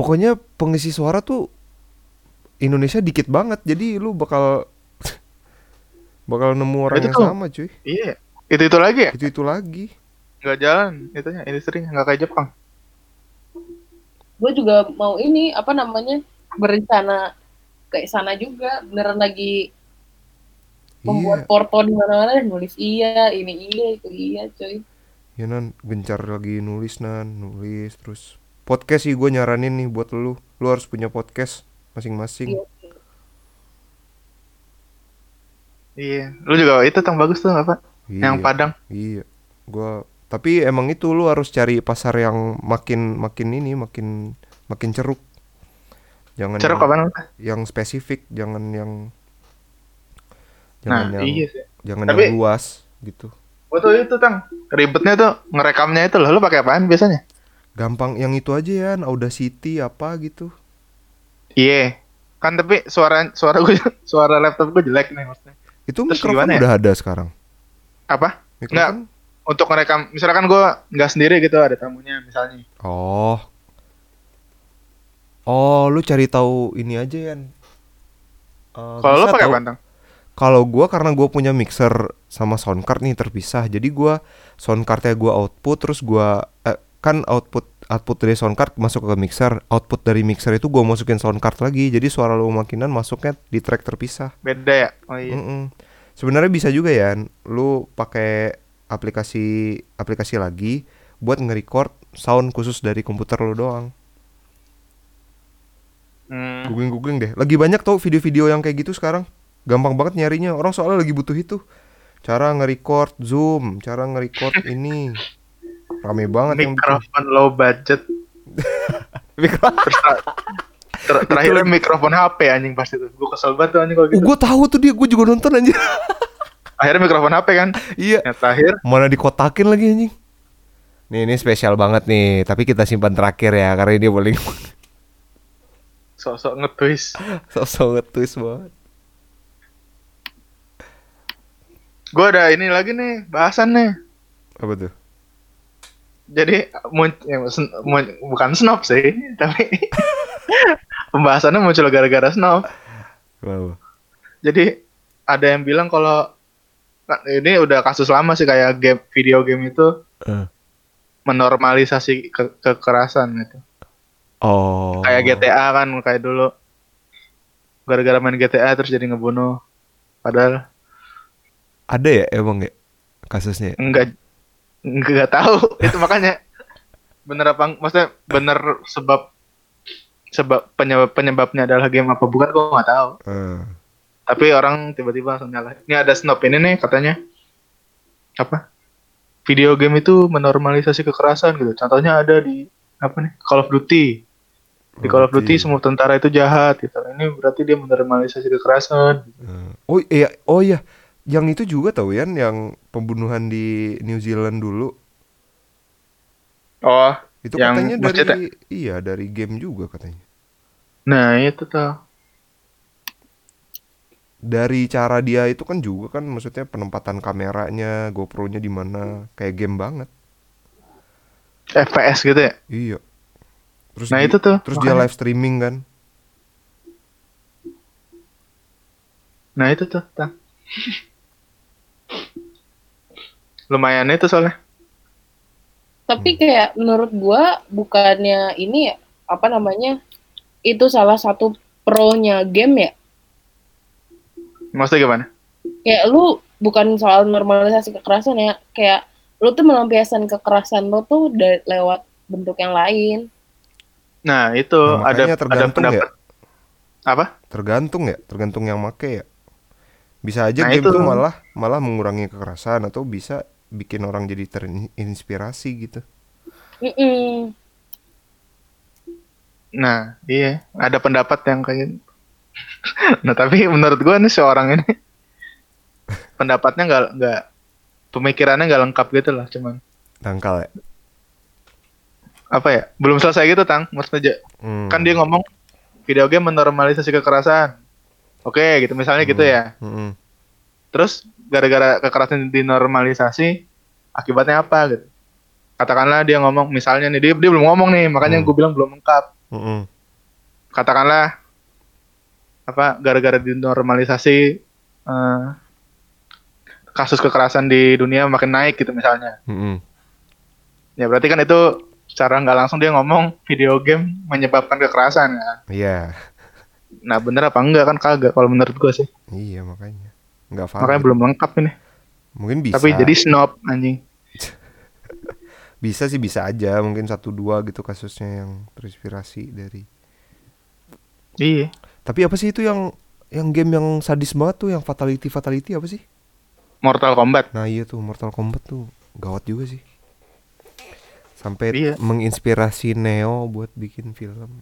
Pokoknya pengisi suara tuh Indonesia dikit banget. Jadi lu bakal bakal nemu orang Itu yang tuh. sama cuy. Iya. Itu itu lagi ya? Itu itu lagi. Nggak jalan itunya industrinya nggak kayak Jepang. gue juga mau ini apa namanya berencana ke sana juga beneran lagi Iya. membuat porto di mana-mana dan nulis iya ini iya itu iya cuy Ya nan gencar lagi nulis nan, nulis terus podcast sih gue nyaranin nih buat lu. Lu harus punya podcast masing-masing. Iya. Iya. Lu juga itu tang bagus tuh apa? Yang Iya. Padang. Iya, gua tapi emang itu lu harus cari pasar yang makin makin ini makin makin ceruk. Jangan Ceruk yang, apaan? yang spesifik, jangan yang Nah, jangan yang iya sih. jangan Tapi- yang luas gitu. Gua tuh itu tang ribetnya tuh ngerekamnya itu loh. Lu pakai apaan biasanya? Gampang yang itu aja ya, Audacity apa gitu. Iya. Kan tapi suara suara gue suara laptop gue jelek nih maksudnya. Itu Terus mikrofon ya? udah ada sekarang. Apa? Mikrofon? Untuk ngerekam misalkan gue nggak sendiri gitu ada tamunya misalnya. Oh. Oh, lu cari tahu ini aja Yan. Eh, Kalau lu pakai tahu- apa tang? Kalau gua karena gua punya mixer sama sound card nih terpisah. Jadi gua sound cardnya gua output terus gua eh, kan output output dari sound card masuk ke mixer, output dari mixer itu gue masukin sound card lagi, jadi suara lu makinan masuknya di track terpisah. Beda ya? Oh iya. Mm-mm. Sebenarnya bisa juga ya, lu pakai aplikasi aplikasi lagi buat nge-record sound khusus dari komputer lu doang. Hmm. Googling googling deh. Lagi banyak tau video-video yang kayak gitu sekarang. Gampang banget nyarinya. Orang soalnya lagi butuh itu. Cara nge-record Zoom, cara nge-record ini. Rame banget yang. Mikrofon low budget. Mikrofon. Ter- ter- terakhirnya mikrofon HP anjing pasti tuh. Gue kesel banget tuh anjing kalau Oh, gitu. gue tahu tuh dia, gue juga nonton anjir. Akhirnya mikrofon HP kan. iya. Yang terakhir Mana dikotakin lagi anjing. Nih, ini spesial banget nih, tapi kita simpan terakhir ya karena ini paling sok-sok nge-twist. sosok nge-twist banget. Gue ada ini lagi nih bahasan nih. Apa tuh? Jadi mun- ya, sen- mun- bukan snob sih, tapi pembahasannya muncul gara-gara snob. Kenapa? Jadi ada yang bilang kalau nah, ini udah kasus lama sih kayak game video game itu Eh. menormalisasi ke- kekerasan gitu. Oh. Kayak GTA kan kayak dulu gara-gara main GTA terus jadi ngebunuh. Padahal Ada ya emang ya kasusnya? ya? enggak enggak tahu itu makanya bener apa maksudnya bener sebab sebab penyebab penyebabnya adalah game apa bukan gue nggak tahu Eh. Tapi orang tiba-tiba langsung nyala. Ini ada snob ini nih katanya. Apa? Video game itu menormalisasi kekerasan gitu. Contohnya ada di apa nih? Call of Duty. Di Call of Duty semua tentara itu jahat gitu. Ini berarti dia menormalisasi kekerasan. Eh, Oh iya, oh iya, yang itu juga tahu Yan, yang pembunuhan di New Zealand dulu. oh Itu Yang katanya dari iya dari game juga katanya. nah itu tuh Dari cara dia itu kan juga kan maksudnya penempatan kameranya, GoPro-nya di mana, kayak game banget. FPS gitu ya Iya. Terus nah di- itu tuh terus dia makanya. live streaming kan. Nah itu tuh, Tang. Lumayan itu soalnya. Tapi kayak menurut gua bukannya ini ya apa namanya itu salah satu pro-nya game ya. Maksudnya gimana? Kayak lu bukan soal normalisasi kekerasan ya, kayak lu tuh melampiaskan kekerasan lu tuh da- lewat bentuk yang lain. Nah itu Nah, ada ada tergantung pendapat. Apa? Tergantung ya, tergantung yang make ya. Bisa aja Nah, game itu. tuh malah malah mengurangi kekerasan atau bisa bikin orang jadi terinspirasi gitu. Mm-mm. Nah iya ada pendapat yang kayak. Gitu. nah tapi menurut gua nih seorang ini pendapatnya nggak nggak pemikirannya nggak lengkap gitu lah cuman Dangkal ya. apa ya belum selesai gitu tang maksudnya Hmm. kan dia ngomong video game menormalisasi kekerasan oke gitu misalnya gitu ya Mm-mm. Terus gara-gara kekerasan dinormalisasi, akibatnya apa gitu? Katakanlah dia ngomong, misalnya nih dia, dia belum ngomong nih, makanya Hmm. gue bilang belum lengkap. Mm-mm. Katakanlah apa gara-gara dinormalisasi eh, kasus kekerasan di dunia makin naik gitu misalnya. Mm-mm. Ya berarti kan itu cara nggak langsung dia ngomong video game menyebabkan kekerasan kan. Iya, Nah bener apa enggak kan kagak kalau menurut gue sih. iya makanya. Nggak valid. Makanya belum lengkap ini. Mungkin bisa. Tapi jadi snob anjing. bisa sih bisa aja. Mungkin satu dua gitu kasusnya yang terinspirasi dari. Iya. Tapi apa sih itu yang yang game yang sadis banget tuh yang fatality fatality apa sih? Mortal Kombat. Nah iya tuh Mortal Kombat tuh gawat juga sih. Sampai Iya. menginspirasi Neo buat bikin film.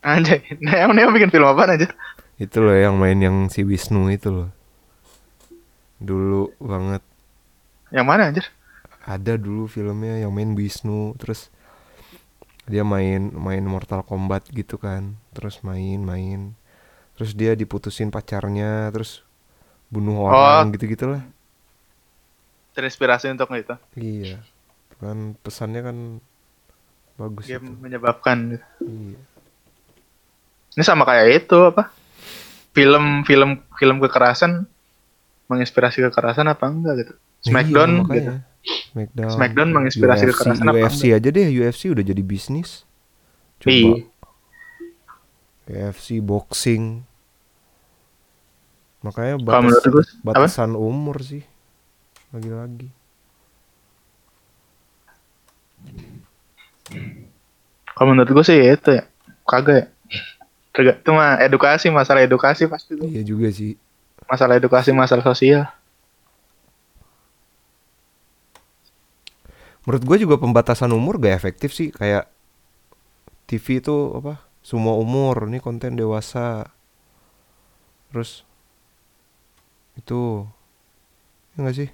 Anjay, Neo Neo bikin film apa aja? Itu loh yang main yang si Wisnu itu loh. Dulu banget Yang mana anjir? ada dulu filmnya yang main Wisnu terus dia main main Mortal Kombat gitu kan. Terus main-main. Terus dia diputusin pacarnya terus bunuh orang gitu-gitulah. Terinspirasi untuk itu. Iya. Kan pesannya kan bagus Game itu. menyebabkan. Iya. Ini sama kayak itu apa? Film film film kekerasan menginspirasi kekerasan apa enggak gitu? Smackdown Iya, gitu. Smackdown. Smackdown menginspirasi UFC, kekerasan apa UFC aja deh, UFC udah jadi bisnis. Coba. Iya. UFC boxing. Makanya batas, gue apa? batasan umur sih. Lagi-lagi. Kalau menurut gue sih itu ya kagak ya. Terga- Itu mah edukasi, masalah edukasi pasti tuh. Iya juga sih. Masalah edukasi, masalah sosial. Menurut gue juga pembatasan umur gak efektif sih kayak TV itu apa semua umur ini konten dewasa terus itu ya gak sih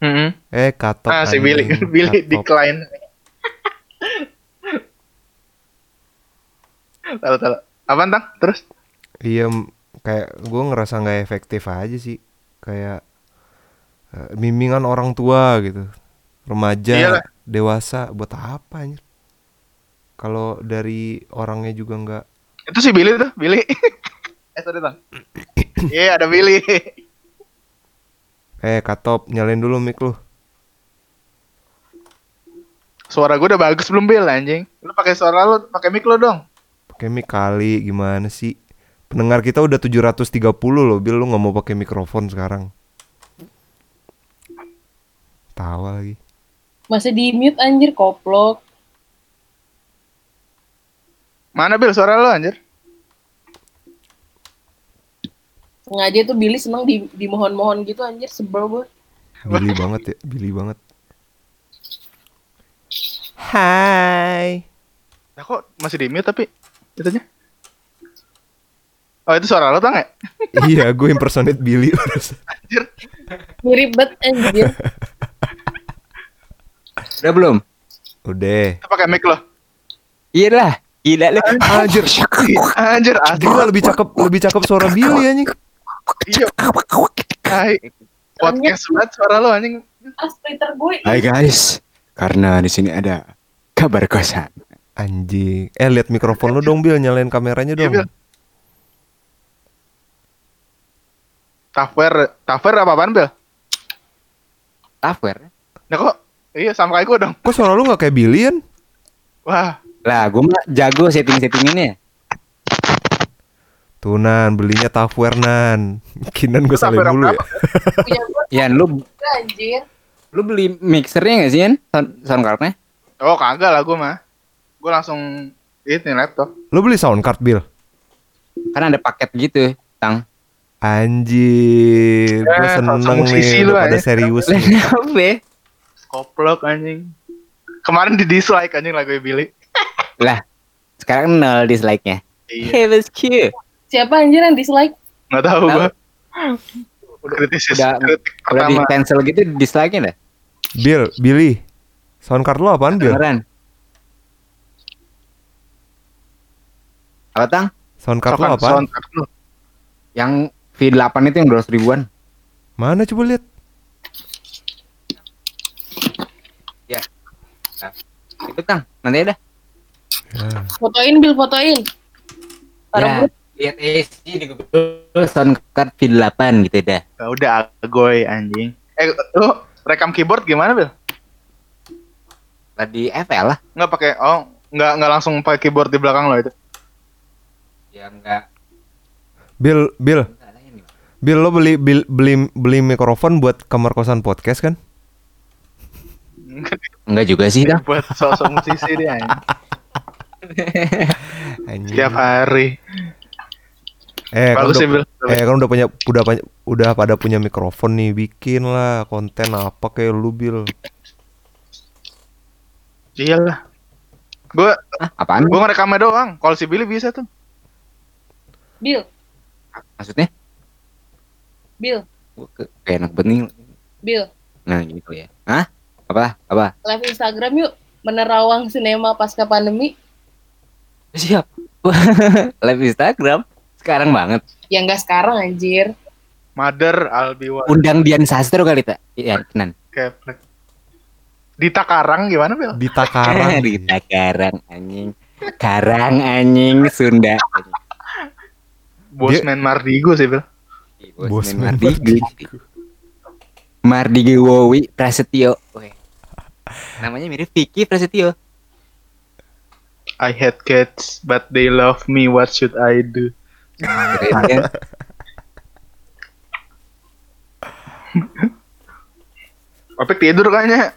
Mm-mm. eh katop Ah si Billy, Billy decline. Tahu tahu. Apaan tang? Terus? iya kayak gue ngerasa nggak efektif aja sih kayak eh, bimbingan orang tua gitu remaja Iyalah. dewasa buat apa anjir kalau dari orangnya juga nggak Itu si Billy tuh, Billy. eh sorry tang. Iya ada Billy. eh katop nyalain dulu mic lu Suara gue udah bagus belum Bill anjing? Lu pakai suara lu, pakai mic lu dong. pakai mic kali gimana sih pendengar kita udah 730 loh Bil lu nggak mau pakai mikrofon sekarang tawa lagi Masih di mute anjir koplok. Mana Bill suara lu anjir? Sengaja tuh Billy seneng di dimohon-mohon gitu anjir sebel gue. Billy banget ya Billy banget Hai Nah kok masih di mute tapi itunya? Oh itu suara lu tang ya? iya gue impersonate Billy Anjir. Mirip banget anjir. Udah belum? udah Itu pakai mic lo. Iya lah. Gila lu. anjir Anjir asli gila lebih cakep lebih cakep suara Billy anjing Iya. Hai. Podcast banget suara lu anjing. Ah, Twitter gue. Hai guys. Karena di sini ada kabar kosan. anjing eh lihat mikrofon lu dong Bil nyalain kameranya Iya, dong Bil. Tafwer, Tafwer apa apaan Bel? Tafwer. Nah kok iya sama kayak gue dong. kok suara lu nggak kayak Billy kan Wah, Lah, gue mah jago setting-settinginnya. Tuh Nan, belinya Tafwer Nan. Kinan gue saling dulu ya. Yan, lu anjir. lu beli mixernya gak sih Yan? Sound, sound cardnya? oh kagak lah gue mah. Gue langsung ini laptop. Lu beli sound card Bil? Kan ada paket gitu, Tang. Anjir, gue Eh, seneng nih, lu pada serius Lah, nih. Koplok anjing. Kemarin di dislike anjing lagu Billy. Lah, sekarang nol dislike-nya. Iya. Hey, that's cute. Siapa anjir yang dislike? Nggak tahu gue. Kritis Udah- kritik Udah di cancel gitu dislike-nya dah. Bill, Billy, sound card lo apaan Bill? Beneran. Apa, Tang? Sound card lo apaan? soundtrack lu. Yang V8 itu yang 200 ribuan. Mana coba lihat? Itu, Tang. Nanti ada. Ya. Fotoin Bil, fotoin. Taruh Ya, lihat SG di Google sound card V8 gitu dah. Ya udah agoy anjing. Eh lu rekam keyboard gimana Bel? Tadi FL lah. Nggak pakai oh nggak nggak langsung pakai keyboard di belakang lo itu. Ya enggak. Bill, Bill, Bill lo beli beli beli, beli mikrofon buat kamar kosan podcast kan? Enggak juga sih, Tang. buat sosok musisi dia anjing. Anjing. Tiap hari. Eh, kan Bagus udah, eh kan udah punya udah punya udah pada punya mikrofon nih, bikin lah konten apa kayak lu Bill. Iyalah. Gue Hah, apaan? gue ngerekamnya doang. Kalau si Billy bisa tuh. Bil, Maksudnya? Bil, Gua ke- kayak enak bening. Bil. Nah, gitu ya. Hah? Apa? Apa? Live Instagram yuk. Menerawang sinema pasca pandemi. Siap. Live Instagram sekarang banget. Ya enggak sekarang anjir. Mother Albiwa Undang Dian Sastro kali tak? Iya, Kenan. Keplek. Dita Karang gimana Bel? Di Takarang. Di Karang anjing. Karang anjing Sunda. Bosman Mardigo sih Bel. Bosman Mardigo. Mardi Wowi Prasetyo. Weh. Namanya mirip Vicky Prasetyo. I hate cats, but they love me. What should I do? Kan? Opik tidur kayaknya.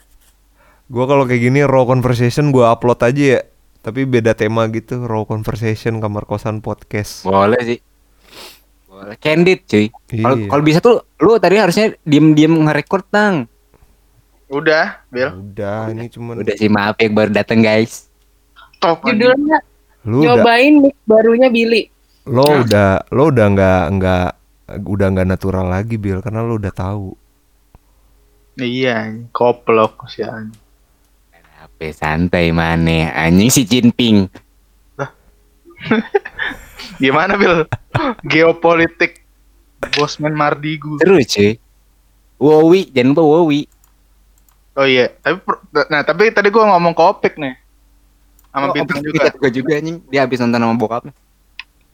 Gua kalau kayak gini raw conversation gua upload aja ya. Tapi beda tema gitu, raw conversation kamar kosan podcast. Boleh sih. Boleh. Candid cuy. Kalau Iya. kalau bisa tuh lu tadi harusnya diem-diem nge-record tang. Udah, Bill. Udah, ini cuman Udah sih maaf ya baru dateng guys. Top. Judulnya lu udah nyobain mix barunya Billy. lo udah lo udah nggak nggak udah nggak natural lagi Bill karena lo udah tahu. Iya, koplok sih anjing. Apa santai mana anjing si Jinping. Gimana, Bill? Geopolitik Bosman Mardigu. Seru cuy. Wowi, jangan lupa Wowi. Oh iya, tapi nah tapi tadi gua ngomong ke Opik nih. Sama Oh, Bintang Opik juga. juga juga anjing. Dia habis nonton sama bokapnya.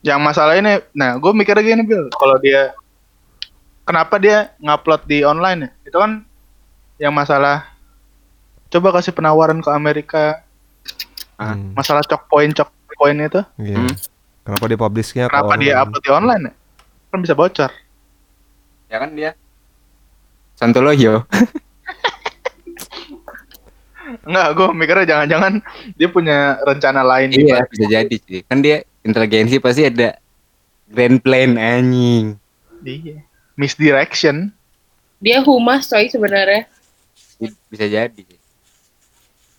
Yang masalah ini, nah gue mikirnya gini Bill, kalau dia kenapa dia ngupload di online ya? Itu kan yang masalah coba kasih penawaran ke Amerika, Ah. Hmm, masalah cok poin cok poin itu, iya. Hmm. Kenapa dia publishnya ke kenapa dia online? upload di online ya? Kan bisa bocor. Ya kan dia. Santoloyo. Enggak, gue mikirnya jangan-jangan dia punya rencana lain di Iya, bisa jadi sih. Kan dia inteligensi pasti ada grand plan anjing. Iya. Misdirection. Dia humas coy sebenarnya. Bisa jadi sih.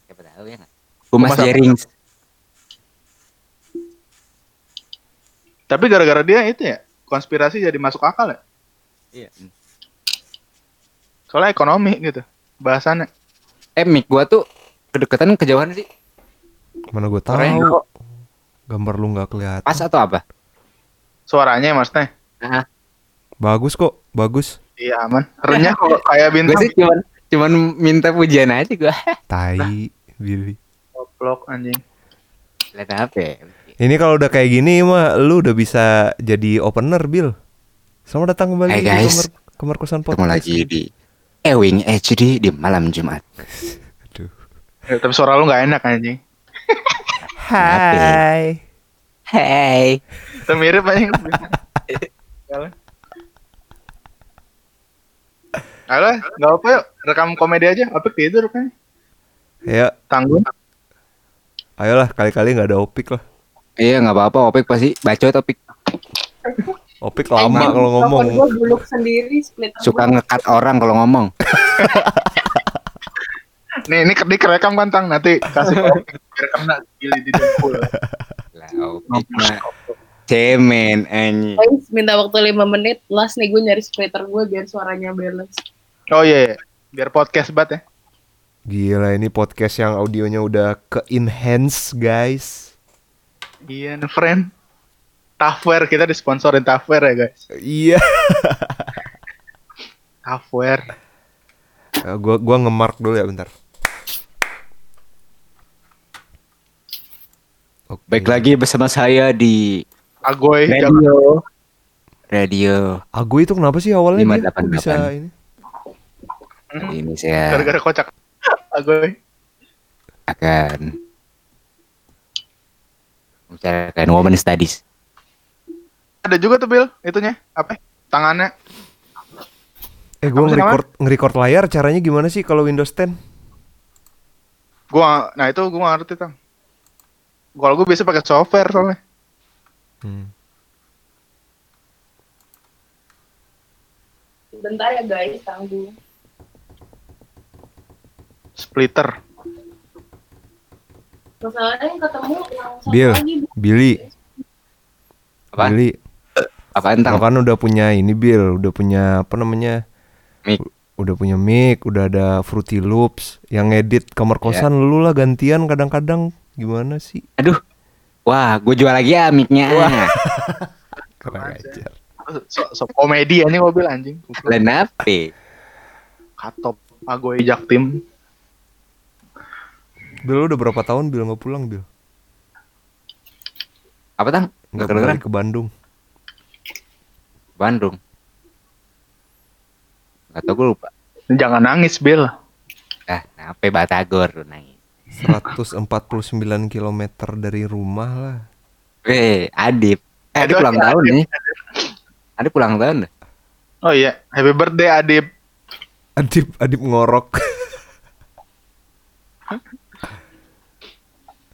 Siapa tahu ya nggak? Humas Humas? Jerings. Tapi gara-gara dia itu ya, konspirasi jadi masuk akal ya. Iya. Soalnya ekonomi gitu. Bahasannya. Eh, mic gua tuh kedekatan kejauhan sih. Mana Suaranya tahu. kok Gambar lu nggak kelihatan. pas atau apa? Suaranya maksudnya. Bagus kok, bagus. Iya aman. Renyah kok kayak bintang. sih cuman cuman minta pujian aja gua. Tai, Billy. Koplok anjing. Lihat apa ya? Ini kalau udah kayak gini mah lu udah bisa jadi opener, Bill. Selamat datang kembali Hai, di guys. kamar, kamar kosan Ketemu podcast. lagi di Ewing HD di malam Jumat. Aduh. Ya, tapi suara lu nggak enak anjing. Hai. Hey. Itu mirip anjing. Halo, nggak apa yuk. Rekam komedi aja. Opik tidur kan? Ya, Tanggung. ayolah kali-kali nggak ada opik lah. Iya nggak apa-apa, Opik pasti bacot Opik. Opik lama Anjing, kalau ngomong. Gue buluk sendiri split. Suka ngekat orang kalau ngomong. Nih, ini ini kerekam kan tang nanti kasih Opik biar kena gili di dengkul. Lah, Opik mah cemen anjing. Guys, minta waktu 5 menit. Last nih gue nyari splitter gue biar suaranya balance. Oh iya, iya. biar podcast banget ya. Gila ini podcast yang audionya udah ke enhance guys. Iya, nih, friend. Tafware kita disponsorin Tafware ya guys. Iya. Tafware. Eh, gua gua nge-mark dulu ya bentar. Oke. Baik lagi bersama saya di Agoy. radio. Radio. Agu itu kenapa sih awalnya Lima dia delapan kok bisa delapan. ini? Ini saya Gara-gara kocak. Agoy. akan membicarakan woman studies. Ada juga tuh Bill, itunya. Apa? Tangannya. Eh sih nge-record nge-record layar caranya gimana sih kalau Windows 10? Gua nah itu gua nggak ngerti tang. Kalau gua biasa pakai software soalnya. Hmm. Bentar ya guys, tanggung. Splitter. Masalahnya ketemu yang Bill. lagi. Billy, Apa? Billy, Apaan lo tang? kan udah punya ini Bill, udah punya apa namanya? Mic. Udah punya mic, udah ada Fruity Loops, yang ngedit kamar Ya. kosan lu lah gantian kadang-kadang gimana sih? Aduh. Wah, gue jual lagi ya mic-nya. Kurang aja. ajar. So, so komedi anjing mobil anjing. Dan apa? Katop Agoy Jaktim. Bill udah berapa tahun Bill nggak pulang Bill? Apa tang? Nggak kembali ke Bandung. Bandung. Gak tau gue lupa. Jangan nangis, Bill. Ah, apa Batagor lu nangis. 149 km dari rumah lah. Eh, Adip. Eh, Adip Aduh, pulang Adip. tahun nih. Adip pulang tahun. Oh iya, happy birthday Adip. Adip Adip ngorok.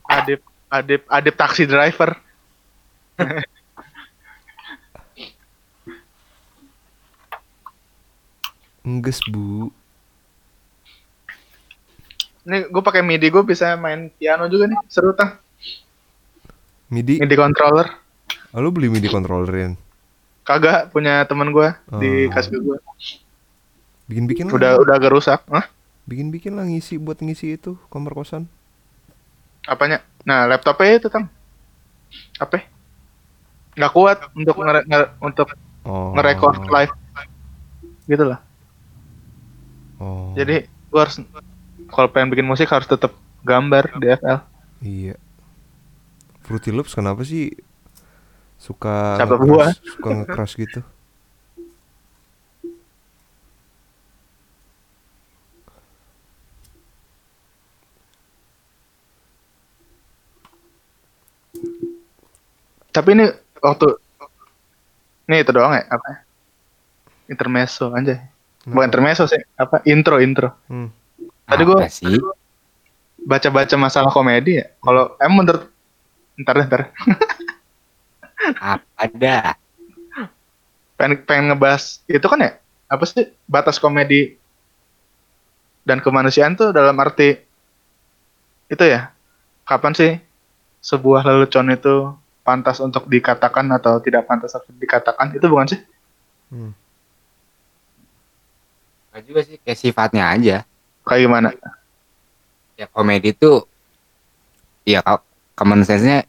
Adip, Adip, Adip taksi driver. Engges bu. Ini gue pakai MIDI gue bisa main piano juga nih, seru tang. MIDI. MIDI controller. Oh, lu beli MIDI controllerin. Kagak punya temen gue di Oh. kasih gue. Bikin-bikin Udah lah. udah agak rusak. Hah? Bikin-bikin lah ngisi buat ngisi itu kamar kosan. Apanya? Nah, laptopnya itu tang. Apa? Nggak kuat untuk ngere, ngere- untuk Oh. ngerekord live. Gitu lah. Oh. Jadi gue harus kalau pengen bikin musik harus tetap gambar di FL. Iya. Fruity Loops kenapa sih suka Siapa gua? suka ngekeras gitu? Tapi ini waktu ini itu doang ya apa? ya? Intermezzo aja. Bukan intermezzo sih, apa? Intro intro. Hmm. Tadi sih? Baca-baca masalah komedi ya. Kalau emang menurut ntar deh, ntar Apa dah? pengen pengen ngebahas itu kan ya apa sih batas komedi dan kemanusiaan tuh dalam arti itu ya kapan sih sebuah lelucon itu pantas untuk dikatakan atau tidak pantas untuk dikatakan itu bukan sih Hmm. Juga sih kayak sifatnya aja. kayak gimana Ya komedi tuh ya kalau common sense-nya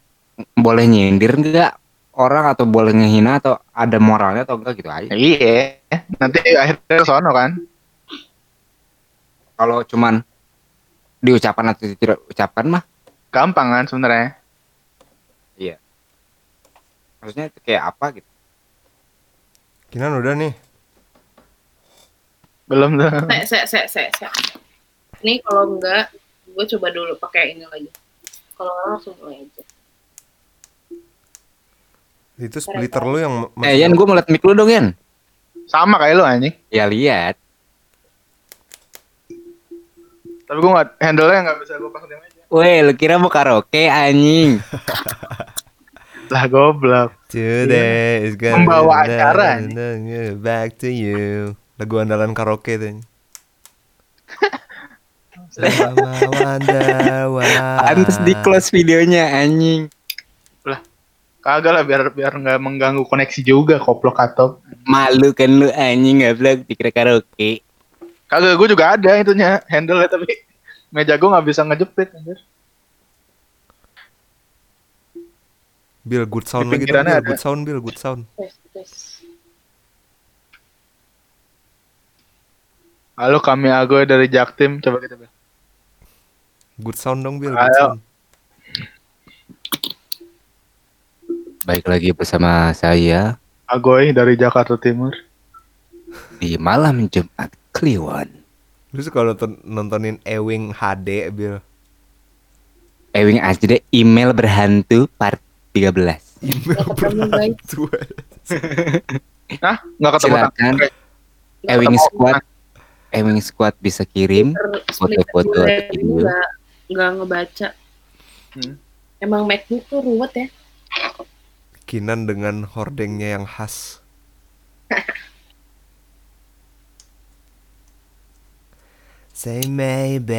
boleh nyindir enggak orang atau boleh ngehina atau ada moralnya atau enggak gitu aja. iya nanti akhirnya sono kan Kalau cuman diucapkan atau tidak ucapkan mah gampang kan sebenarnya maksudnya itu kayak apa gitu. Kinan udah nih. Belum tuh Se, se, se, se, se. Ini kalau enggak, gue coba dulu pakai ini lagi. Kalau enggak langsung mulai aja. Itu splitter lu yang Eh Yan gue ngeliat mic lu dong Yan. sama kayak lu anjing Ya lihat. tapi gue nggak handle nya nggak bisa gue pasang di meja Weh, lu kira mau karaoke anjing. lah goblok Today is gonna Membawa be acara, back to you. Lagu andalan karaoke tuh. Pantes di close videonya anjing. kagak lah biar biar nggak mengganggu koneksi juga koplok atau Malu kan lu anjing vlog dikira karaoke. Kagak, gue juga ada itunya handle tapi meja gue nggak bisa ngejepit. anjir. Bill good sound lagi pinggirannya Bill. Good sound, Bill. Good sound. Tes, tes. Halo kami Agoy dari Jaktim, coba kita bilang. Good sound dong, Bill. Sound. Baik lagi bersama saya Agoy dari Jakarta Timur. di malam Jumat Kliwon. Lu suka nonton, nontonin Ewing HD, Bill. Ewing aja deh email berhantu part 13. Email berhantu. Hah? Nggak ketemu Silakan. Ewing. Squad Ewing Squad bisa kirim Foto-foto video. nggak nggak ngebaca. Hmm. Emang MacBook tuh ruwet ya. Kinan dengan hordengnya yang khas. Say maybe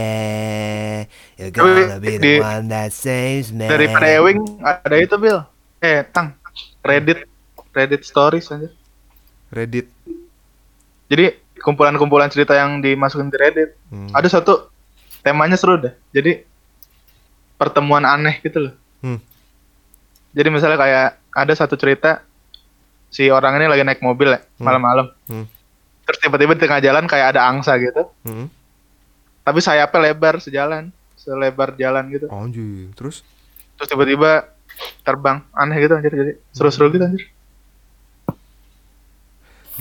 you're gonna be the one that saves me. Daripada Ewing ada itu Bill. Eh, Tang. Reddit Reddit Stories anjir. Reddit. Jadi kumpulan-kumpulan cerita yang dimasukin di Reddit. Hmm. Ada satu temanya seru deh. Jadi pertemuan aneh gitu loh. Hmm. Jadi misalnya kayak ada satu cerita si orang ini lagi naik mobil ya Hmm. malam-malam. Hmm. Terus tiba-tiba di tengah jalan kayak ada angsa gitu. Hmm. Tapi sayapnya lebar sejalan, selebar jalan gitu. Anjir. Terus Terus tiba-tiba terbang aneh gitu anjir jadi seru-seru gitu anjir.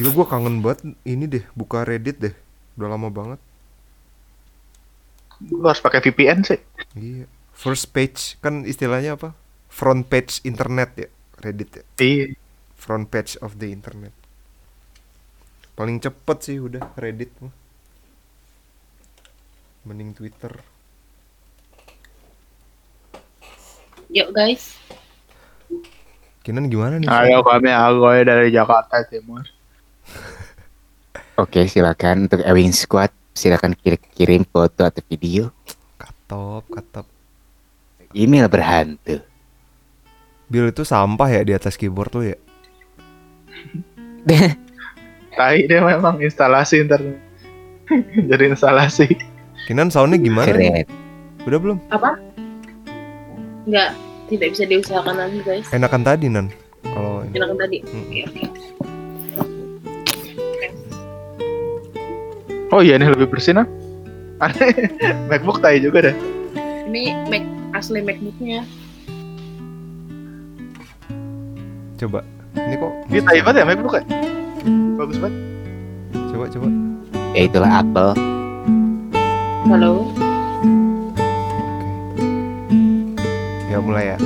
Gila gua kangen banget ini deh buka Reddit deh. Udah lama banget. Lu harus pakai VPN sih. Iya. First page kan istilahnya apa? Front page internet ya, Reddit ya. Iya. Front page of the internet. Paling cepet sih udah Reddit mah. Mending Twitter. Yuk guys. Kinan gimana nih? Ayo kami Agoy dari Jakarta Timur. Oke, silakan untuk Ewing Squad silakan kir- kirim foto atau video Katop, katop. email berhantu. Bill itu sampah ya di atas keyboard lu ya? Tai dia memang instalasi internet. Jadi instalasi. Kinan soundnya gimana? Keren. Udah belum? Apa? Enggak, tidak bisa diusahakan lagi guys. Enakan tadi Nan. Kalau Enakan tadi. Hmm. Oke. Oh iya ini lebih bersih nah. Aneh. MacBook tai juga dah. Ini Mac asli MacBooknya. coba. Ini kok Ini tai banget ya MacBook ya. Bagus banget. coba coba. Ya itulah Apple. Halo. Ya mulai ya.